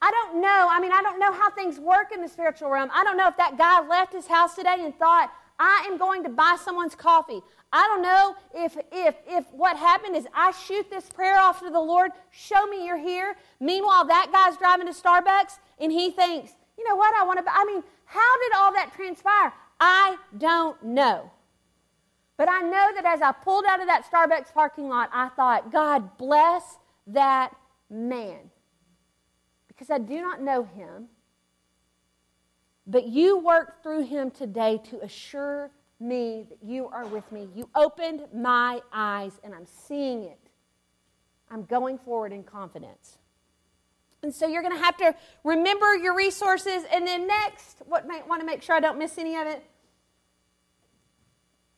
I don't know. I mean, I don't know how things work in the spiritual realm. I don't know if that guy left his house today and thought, I am going to buy someone's coffee. I don't know if, if, if what happened is I shoot this prayer off to the Lord, show me you're here. Meanwhile, that guy's driving to Starbucks and he thinks, you know what, I want to, I mean, how did all that transpire? I don't know. But I know that as I pulled out of that Starbucks parking lot, I thought, God bless that man. Because I do not know him. But you worked through him today to assure me that you are with me. You opened my eyes, and I'm seeing it. I'm going forward in confidence. And so you're going to have to remember your resources. And then next, what might want to make sure I don't miss any of it,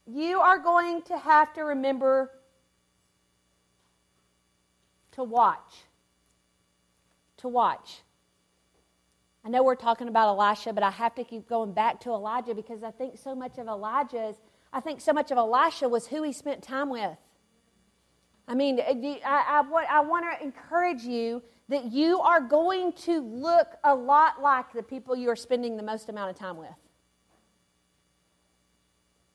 you are going to have to remember to watch. To watch. I know we're talking about Elisha, but I have to keep going back to Elijah because I think so much of Elijah's, I think so much of Elisha was who he spent time with. I mean, I, I, I want to encourage you that you are going to look a lot like the people you are spending the most amount of time with.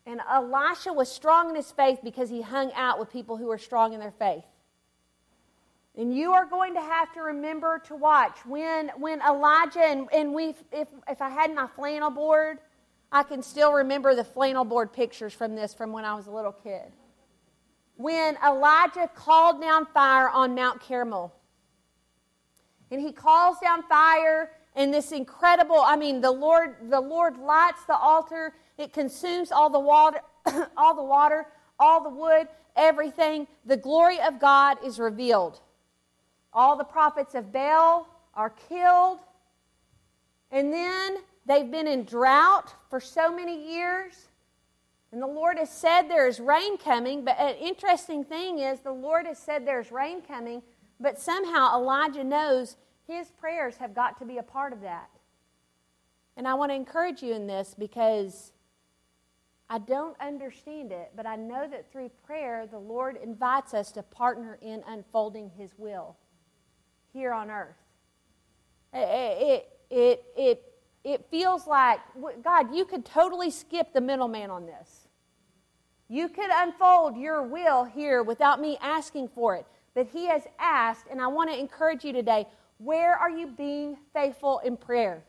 And Elisha was strong in his faith because he hung out with people who were strong in their faith. And you are going to have to remember to watch. When, when Elijah, and, and we, if, if I had my flannel board, I can still remember the flannel board pictures from this from when I was a little kid. When Elijah called down fire on Mount Carmel, and he calls down fire, and this incredible, I mean, the Lord, the Lord lights the altar, it consumes all the water, all the water, all the wood, everything. The glory of God is revealed. All the prophets of Baal are killed. And then they've been in drought for so many years. And the Lord has said there's rain coming, but an interesting thing is the Lord has said there's rain coming, but somehow Elijah knows his prayers have got to be a part of that. And I want to encourage you in this because I don't understand it, but I know that through prayer, the Lord invites us to partner in unfolding His will here on earth. It, it, it, it, feels like, God, you could totally skip the middleman on this. You could unfold your will here without me asking for it. But He has asked, and I want to encourage you today where are you being faithful in prayer?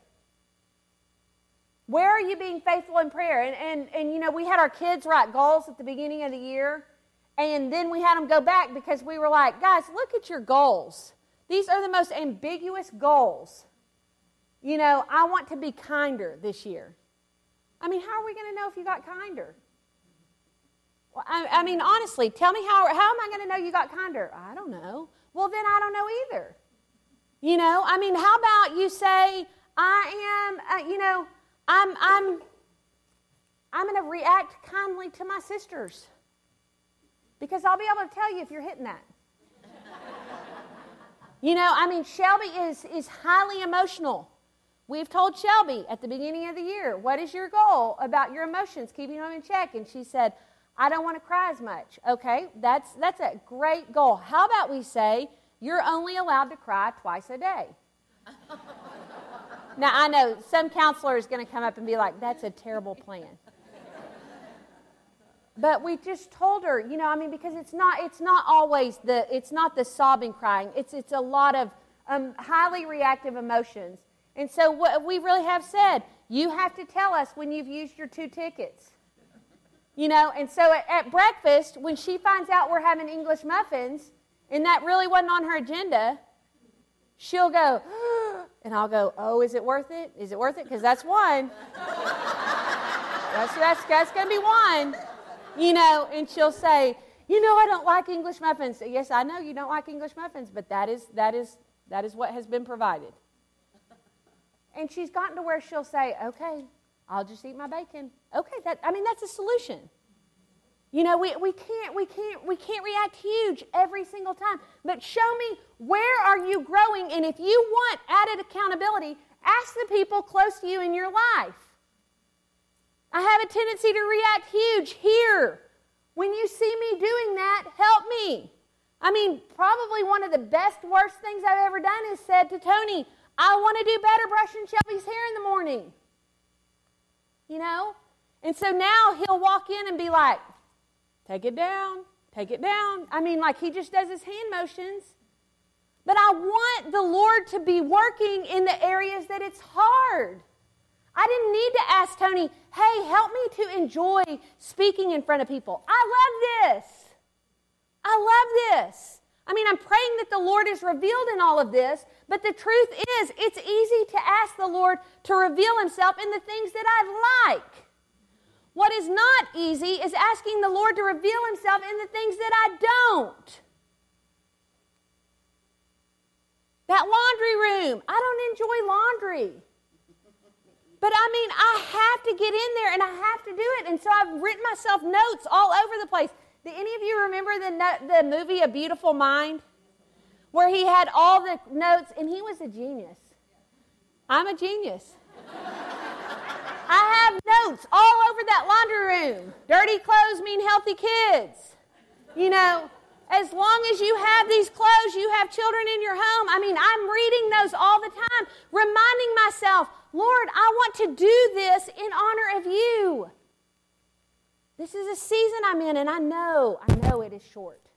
Where are you being faithful in prayer? And, and, and you know, we had our kids write goals at the beginning of the year, and then we had them go back because we were like, guys, look at your goals. These are the most ambiguous goals. You know, I want to be kinder this year. I mean, how are we going to know if you got kinder? I, I mean, honestly, tell me how, how am I going to know you got kinder? I don't know. Well, then I don't know either. You know, I mean, how about you say, I am, uh, you know, I'm, I'm, I'm going to react kindly to my sisters because I'll be able to tell you if you're hitting that. you know, I mean, Shelby is, is highly emotional. We've told Shelby at the beginning of the year, what is your goal about your emotions, keeping them in check? And she said, I don't want to cry as much. Okay, that's, that's a great goal. How about we say, you're only allowed to cry twice a day? Now, I know some counselor is going to come up and be like, that's a terrible plan. But we just told her, you know, I mean, because it's not, it's not always the, it's not the sobbing crying. It's, it's a lot of um, highly reactive emotions. And so what we really have said, you have to tell us when you've used your two tickets. You know, and so at, at breakfast, when she finds out we're having English muffins, and that really wasn't on her agenda, she'll go, and I'll go, oh, is it worth it? Is it worth it? Because that's one. that's, that's, that's going to be one. You know, and she'll say, you know, I don't like English muffins. Yes, I know you don't like English muffins, but that is, that is, that is what has been provided. And she's gotten to where she'll say, okay, I'll just eat my bacon. Okay, that, I mean, that's a solution. You know, we, we can't we can't we can't react huge every single time. But show me where are you growing and if you want added accountability, ask the people close to you in your life. I have a tendency to react huge here. When you see me doing that, help me. I mean, probably one of the best, worst things I've ever done is said to Tony, I want to do better brushing Shelby's hair in the morning. You know? And so now he'll walk in and be like, take it down, take it down. I mean, like he just does his hand motions. But I want the Lord to be working in the areas that it's hard. I didn't need to ask Tony, hey, help me to enjoy speaking in front of people. I love this. I love this. I mean, I'm praying that the Lord is revealed in all of this, but the truth is, it's easy to ask the Lord to reveal Himself in the things that I like. What is not easy is asking the Lord to reveal Himself in the things that I don't. That laundry room, I don't enjoy laundry. But I mean, I have to get in there and I have to do it. And so I've written myself notes all over the place. Do any of you remember the, the movie A Beautiful Mind? Where he had all the notes and he was a genius. I'm a genius. I have notes all over that laundry room. Dirty clothes mean healthy kids. You know, as long as you have these clothes, you have children in your home. I mean, I'm reading those all the time, reminding myself, Lord, I want to do this in honor of you. This is a season I'm in, and I know, I know it is short.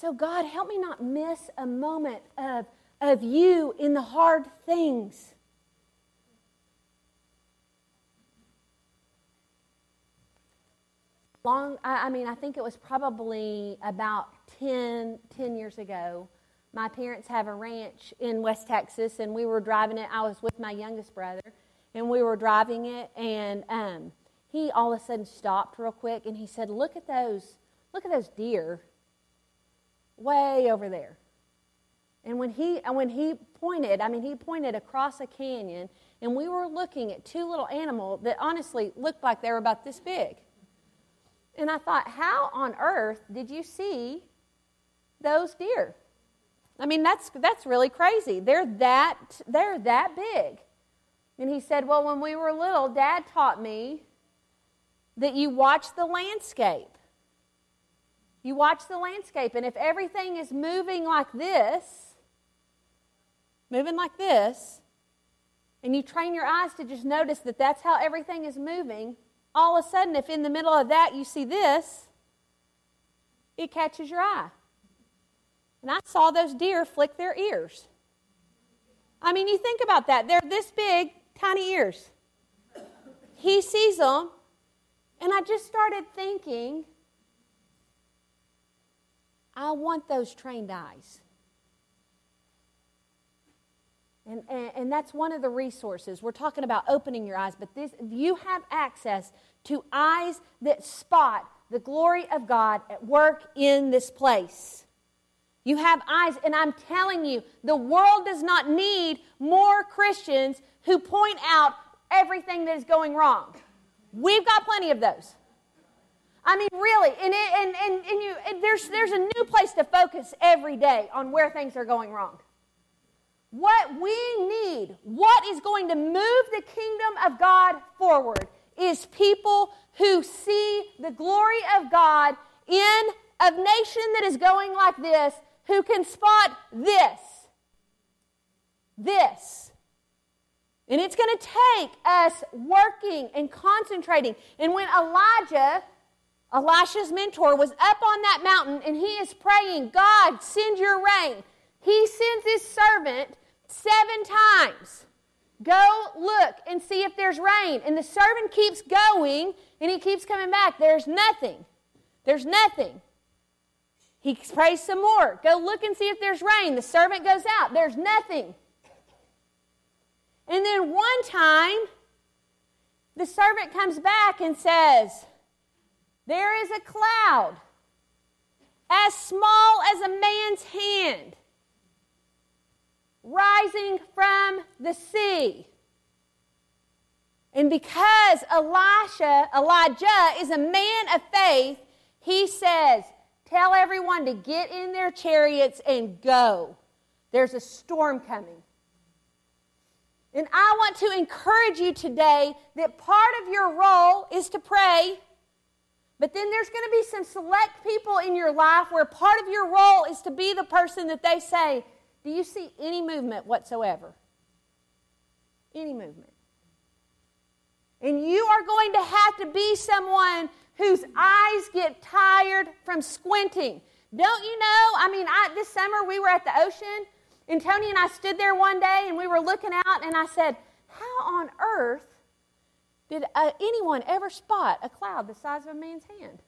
So, God, help me not miss a moment of, of you in the hard things. Long, I, I mean, I think it was probably about 10, 10 years ago my parents have a ranch in West Texas, and we were driving it. I was with my youngest brother, and we were driving it, and um, he all of a sudden stopped real quick, and he said, "Look at those! Look at those deer, way over there." And when he when he pointed, I mean, he pointed across a canyon, and we were looking at two little animals that honestly looked like they were about this big. And I thought, how on earth did you see those deer? I mean, that's, that's really crazy. They're that, they're that big. And he said, Well, when we were little, Dad taught me that you watch the landscape. You watch the landscape, and if everything is moving like this, moving like this, and you train your eyes to just notice that that's how everything is moving, all of a sudden, if in the middle of that you see this, it catches your eye. And I saw those deer flick their ears. I mean, you think about that. They're this big, tiny ears. He sees them, and I just started thinking, I want those trained eyes. And, and, and, that's one of the resources. We're talking about opening your eyes, but this, you have access to eyes that spot the glory of God at work in this place. You have eyes, and I'm telling you, the world does not need more Christians who point out everything that is going wrong. We've got plenty of those. I mean, really, and, it, and, and, and, you, there's, there's a new place to focus every day on where things are going wrong. What we need, what is going to move the kingdom of God forward, is people who see the glory of God in a nation that is going like this who can spot this. This. And it's going to take us working and concentrating. And when Elijah, Elisha's mentor, was up on that mountain and he is praying, God, send your rain, he sends his servant seven times. Go look and see if there's rain. And the servant keeps going and he keeps coming back. There's nothing. There's nothing. He prays some more. Go look and see if there's rain. The servant goes out. There's nothing. And then one time, the servant comes back and says, There is a cloud as small as a man's hand. rising from the sea. And because Elisha, Elijah is a man of faith, he says, Tell everyone to get in their chariots and go. There's a storm coming. And I want to encourage you today that part of your role is to pray, but then there's going to be some select people in your life where part of your role is to be the person that they say, Do you see any movement whatsoever? Any movement. And you are going to have to be someone whose eyes get tired from squinting. Don't you know? I mean, I, this summer we were at the ocean, and Tony and I stood there one day and we were looking out, and I said, How on earth did uh, anyone ever spot a cloud the size of a man's hand?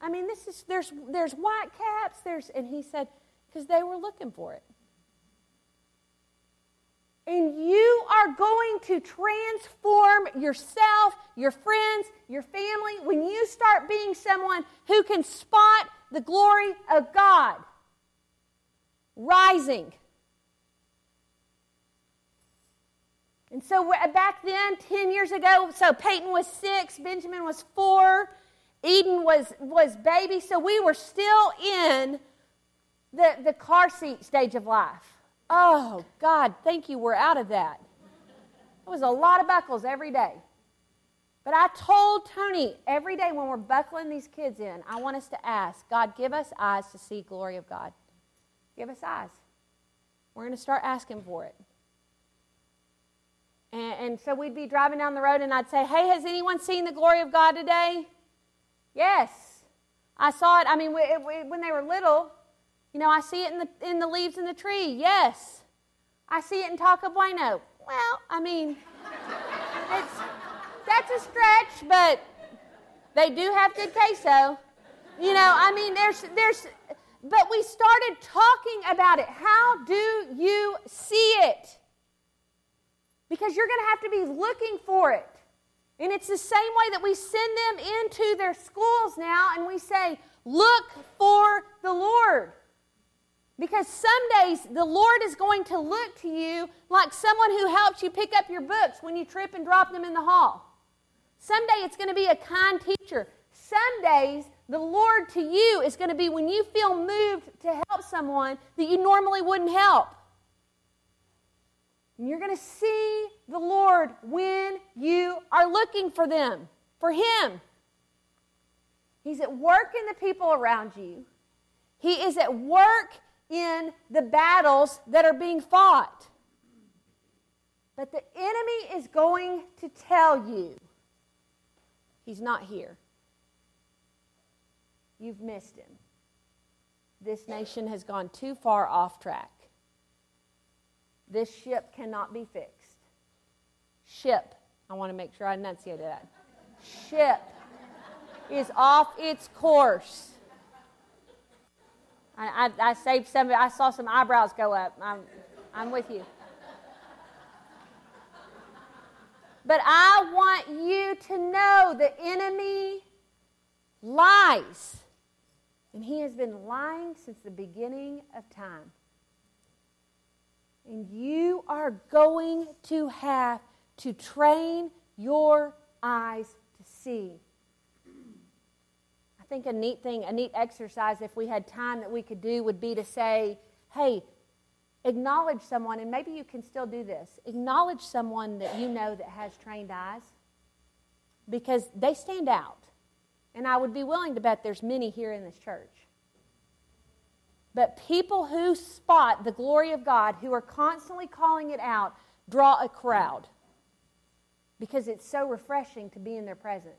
I mean, this is there's there's white caps, there's and he said, because they were looking for it. And you are going to transform yourself, your friends, your family when you start being someone who can spot the glory of God rising. And so back then, 10 years ago, so Peyton was six, Benjamin was four, Eden was, was baby. So we were still in the, the car seat stage of life. Oh, God, thank you, we're out of that. It was a lot of buckles every day. But I told Tony every day when we're buckling these kids in, I want us to ask God, give us eyes to see glory of God. Give us eyes. We're going to start asking for it. And, and, so we'd be driving down the road, and I'd say, Hey, has anyone seen the glory of God today? Yes. I saw it. I mean, when they were little, you know, I see it in the, in the leaves in the tree. Yes. I see it in Taco Bueno. Well, I mean, it's, that's a stretch, but they do have good queso. You know, I mean, there's, there's, but we started talking about it. How do you see it? Because you're going to have to be looking for it. And it's the same way that we send them into their schools now and we say, look for the Lord. Because some days the Lord is going to look to you like someone who helps you pick up your books when you trip and drop them in the hall. Someday it's going to be a kind teacher. Some days the Lord to you is going to be when you feel moved to help someone that you normally wouldn't help. And you're going to see the Lord when you are looking for them, for Him. He's at work in the people around you. He is at work in the battles that are being fought. But the enemy is going to tell you he's not here. You've missed him. This nation has gone too far off track. This ship cannot be fixed. Ship, I want to make sure I enunciated that. Ship is off its course. I, I, I saved some, I saw some eyebrows go up. I'm, I'm with you. But I want you to know the enemy lies. And he has been lying since the beginning of time. And you are going to have to train your eyes to see I think a neat thing, a neat exercise, if we had time that we could do, would be to say, hey, acknowledge someone, and maybe you can still do this. Acknowledge someone that you know that has trained eyes because they stand out. And I would be willing to bet there's many here in this church. But people who spot the glory of God, who are constantly calling it out, draw a crowd because it's so refreshing to be in their presence.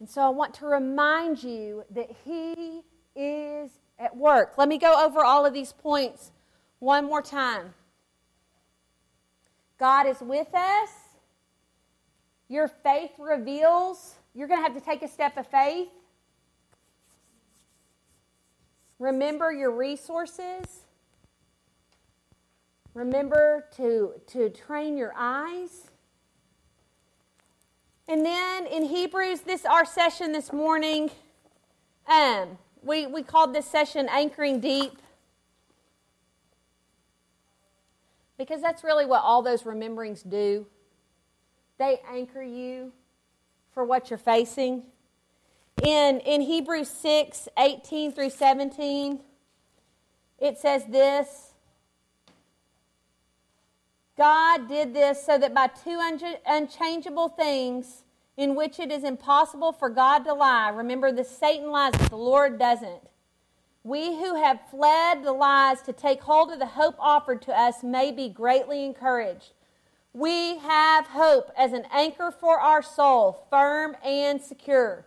And so I want to remind you that He is at work. Let me go over all of these points one more time. God is with us. Your faith reveals you're going to have to take a step of faith. Remember your resources. Remember to, to train your eyes. And then in Hebrews, this our session this morning. Um, we, we called this session Anchoring Deep. Because that's really what all those rememberings do. They anchor you for what you're facing. In, in Hebrews 6 18 through 17, it says this God did this so that by two unchangeable things in which it is impossible for God to lie, remember the Satan lies, but the Lord doesn't. We who have fled the lies to take hold of the hope offered to us may be greatly encouraged. We have hope as an anchor for our soul, firm and secure.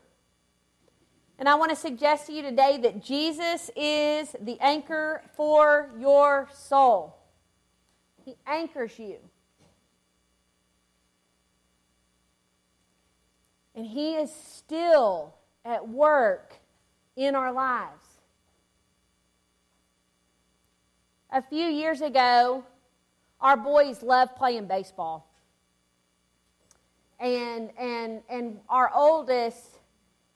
And I want to suggest to you today that Jesus is the anchor for your soul. He anchors you. And He is still at work in our lives. A few years ago, our boys loved playing baseball. And, and, and our oldest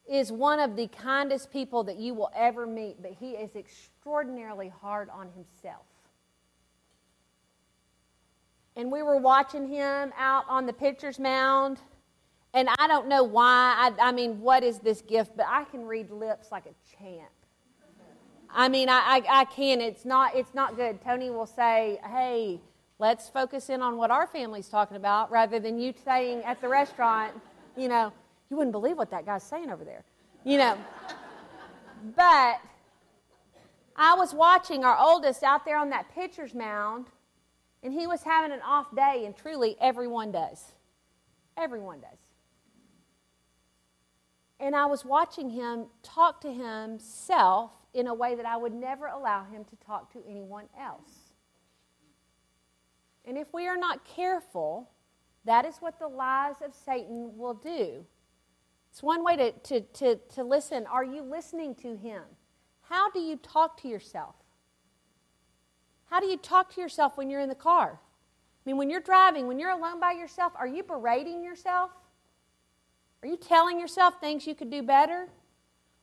is one of the kindest people that you will ever meet, but he is extraordinarily hard on himself. And we were watching him out on the pitcher's mound. And I don't know why. I, I mean, what is this gift? But I can read lips like a champ. I mean, I, I, I can. It's not, it's not good. Tony will say, hey, let's focus in on what our family's talking about rather than you saying at the restaurant, you know, you wouldn't believe what that guy's saying over there. You know. but I was watching our oldest out there on that pitcher's mound, and he was having an off day, and truly everyone does. Everyone does. And I was watching him talk to himself in a way that I would never allow him to talk to anyone else. And if we are not careful, that is what the lies of Satan will do. It's one way to, to, to, to listen. Are you listening to him? How do you talk to yourself? How do you talk to yourself when you're in the car? I mean, when you're driving, when you're alone by yourself, are you berating yourself? Are you telling yourself things you could do better?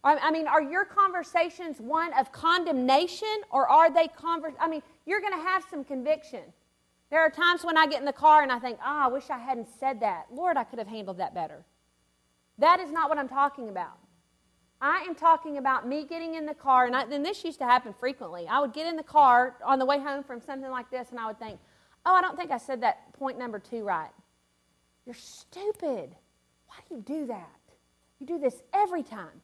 I mean, are your conversations one of condemnation or are they convers? I mean, you're going to have some conviction. There are times when I get in the car and I think, oh, I wish I hadn't said that. Lord, I could have handled that better. That is not what I'm talking about. I am talking about me getting in the car, and, and this used to happen frequently. I would get in the car on the way home from something like this, and I would think, oh, I don't think I said that point number two right. You're stupid. Why do you do that? You do this every time.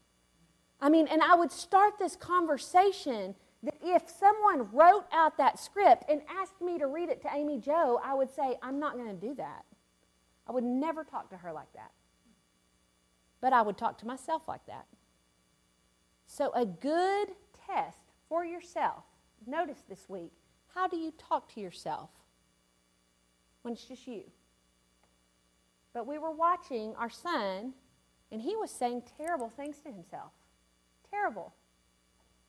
I mean, and I would start this conversation that if someone wrote out that script and asked me to read it to Amy Joe, I would say, I'm not going to do that. I would never talk to her like that. But I would talk to myself like that. So, a good test for yourself, notice this week, how do you talk to yourself when it's just you? But we were watching our son, and he was saying terrible things to himself terrible.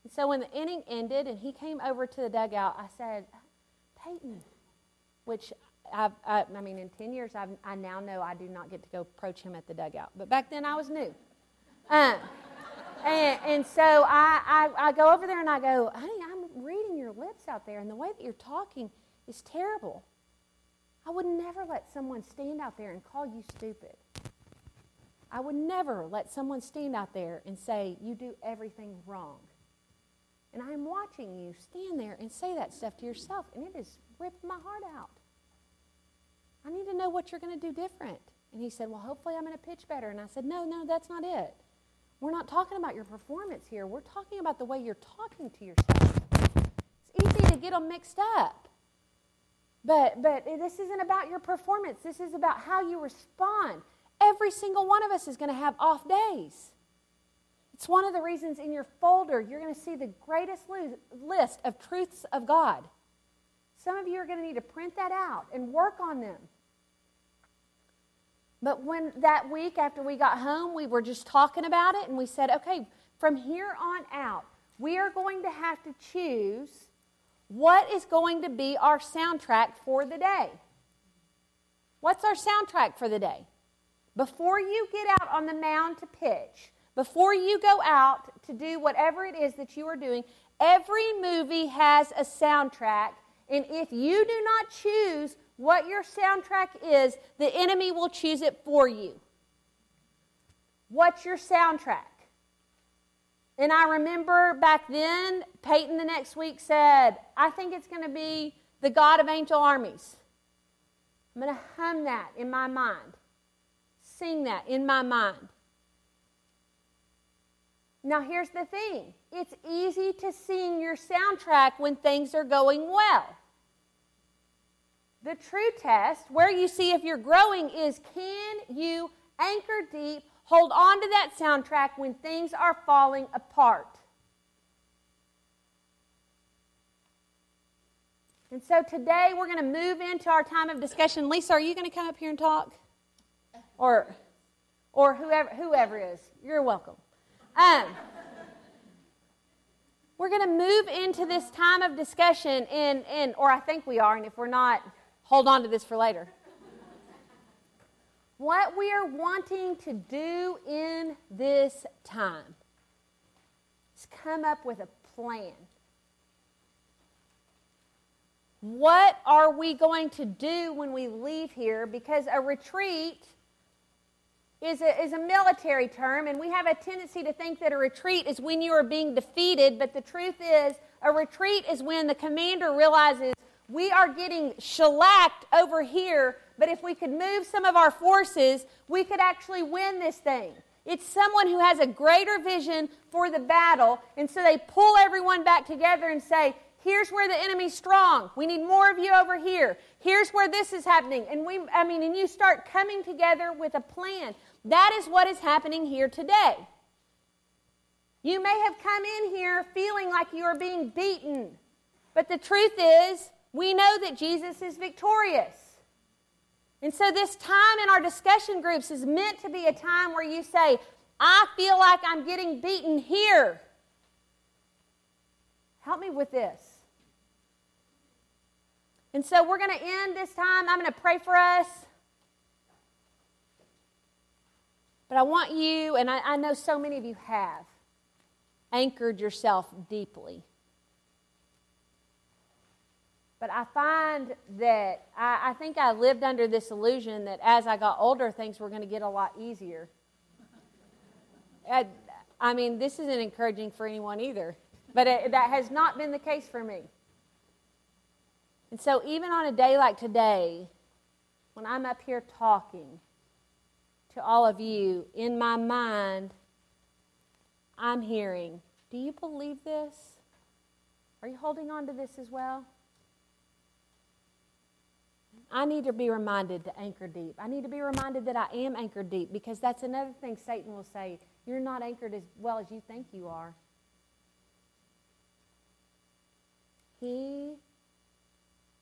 And so when the inning ended and he came over to the dugout, I said, Peyton, which I've, I, I mean, in 10 years, I've, i now know I do not get to go approach him at the dugout. But back then I was new. Um, and, and so I, I, I go over there and I go, honey, I'm reading your lips out there, and the way that you're talking is terrible. I would never let someone stand out there and call you stupid. I would never let someone stand out there and say, You do everything wrong. And I am watching you stand there and say that stuff to yourself, and it has ripped my heart out. I need to know what you're going to do different. And he said, Well, hopefully I'm going to pitch better. And I said, No, no, that's not it. We're not talking about your performance here. We're talking about the way you're talking to yourself. It's easy to get them mixed up. But, but this isn't about your performance. This is about how you respond. Every single one of us is going to have off days. It's one of the reasons in your folder you're going to see the greatest list of truths of God. Some of you are going to need to print that out and work on them. But when that week after we got home, we were just talking about it and we said, okay, from here on out, we are going to have to choose what is going to be our soundtrack for the day. What's our soundtrack for the day? Before you get out on the mound to pitch, before you go out to do whatever it is that you are doing, every movie has a soundtrack And if you do not choose what your soundtrack is, the enemy will choose it for you. What's your soundtrack? And I remember back then, Peyton the next week said, I think it's going to be the God of angel armies. I'm going to hum that in my mind, sing that in my mind. Now, here's the thing it's easy to sing your soundtrack when things are going well. The true test, where you see if you're growing, is can you anchor deep, hold on to that soundtrack when things are falling apart? And so today we're going to move into our time of discussion. Lisa, are you going to come up here and talk? Or, or whoever, whoever is. You're welcome. Um, we're going to move into this time of discussion, in, and, or I think we are, and if we're not, hold on to this for later. what we are wanting to do in this time is come up with a plan. What are we going to do when we leave here? Because a retreat is a, is a military term, and we have a tendency to think that a retreat is when you are being defeated, but the truth is, a retreat is when the commander realizes we are getting shellacked over here, but if we could move some of our forces, we could actually win this thing. It's someone who has a greater vision for the battle, and so they pull everyone back together and say, Here's where the enemy's strong. We need more of you over here. Here's where this is happening. And we I mean and you start coming together with a plan. That is what is happening here today. You may have come in here feeling like you are being beaten, but the truth is, we know that Jesus is victorious. And so, this time in our discussion groups is meant to be a time where you say, I feel like I'm getting beaten here. Help me with this. And so, we're going to end this time. I'm going to pray for us. But I want you, and I, I know so many of you have, anchored yourself deeply. But I find that I, I, think I lived under this illusion that as I got older, things were going to get a lot easier. I, I, mean, this isn't encouraging for anyone either, but it, that has not been the case for me. And so, even on a day like today, when I'm up here talking, to all of you, in my mind, I'm hearing, do you believe this? Are you holding on to this as well? I need to be reminded to anchor deep. I need to be reminded that I am anchored deep because that's another thing Satan will say. You're not anchored as well as you think you are. He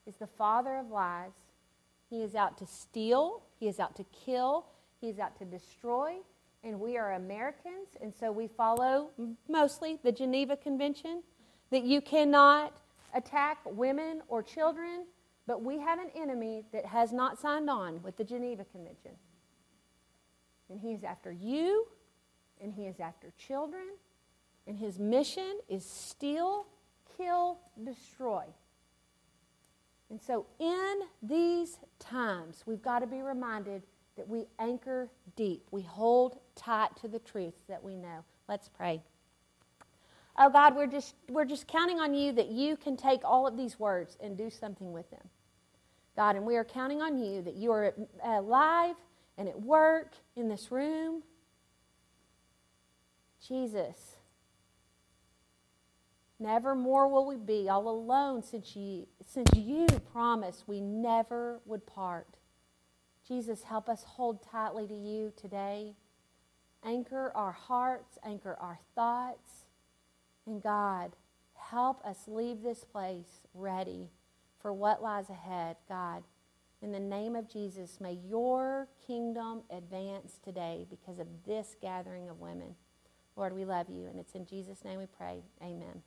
is the father of lies. He is out to steal, he is out to kill, he is out to destroy, and we are Americans, and so we follow mostly the Geneva Convention that you cannot attack women or children, but we have an enemy that has not signed on with the Geneva Convention. And he is after you, and he is after children, and his mission is steal, kill, destroy. And so, in these times, we've got to be reminded that we anchor deep. We hold tight to the truths that we know. Let's pray. Oh God, we're just, we're just counting on you that you can take all of these words and do something with them. God, and we are counting on you that you are alive and at work in this room. Jesus, never more will we be all alone since you, since you promised we never would part. Jesus, help us hold tightly to you today. Anchor our hearts, anchor our thoughts. And God, help us leave this place ready for what lies ahead. God, in the name of Jesus, may your kingdom advance today because of this gathering of women. Lord, we love you, and it's in Jesus' name we pray. Amen.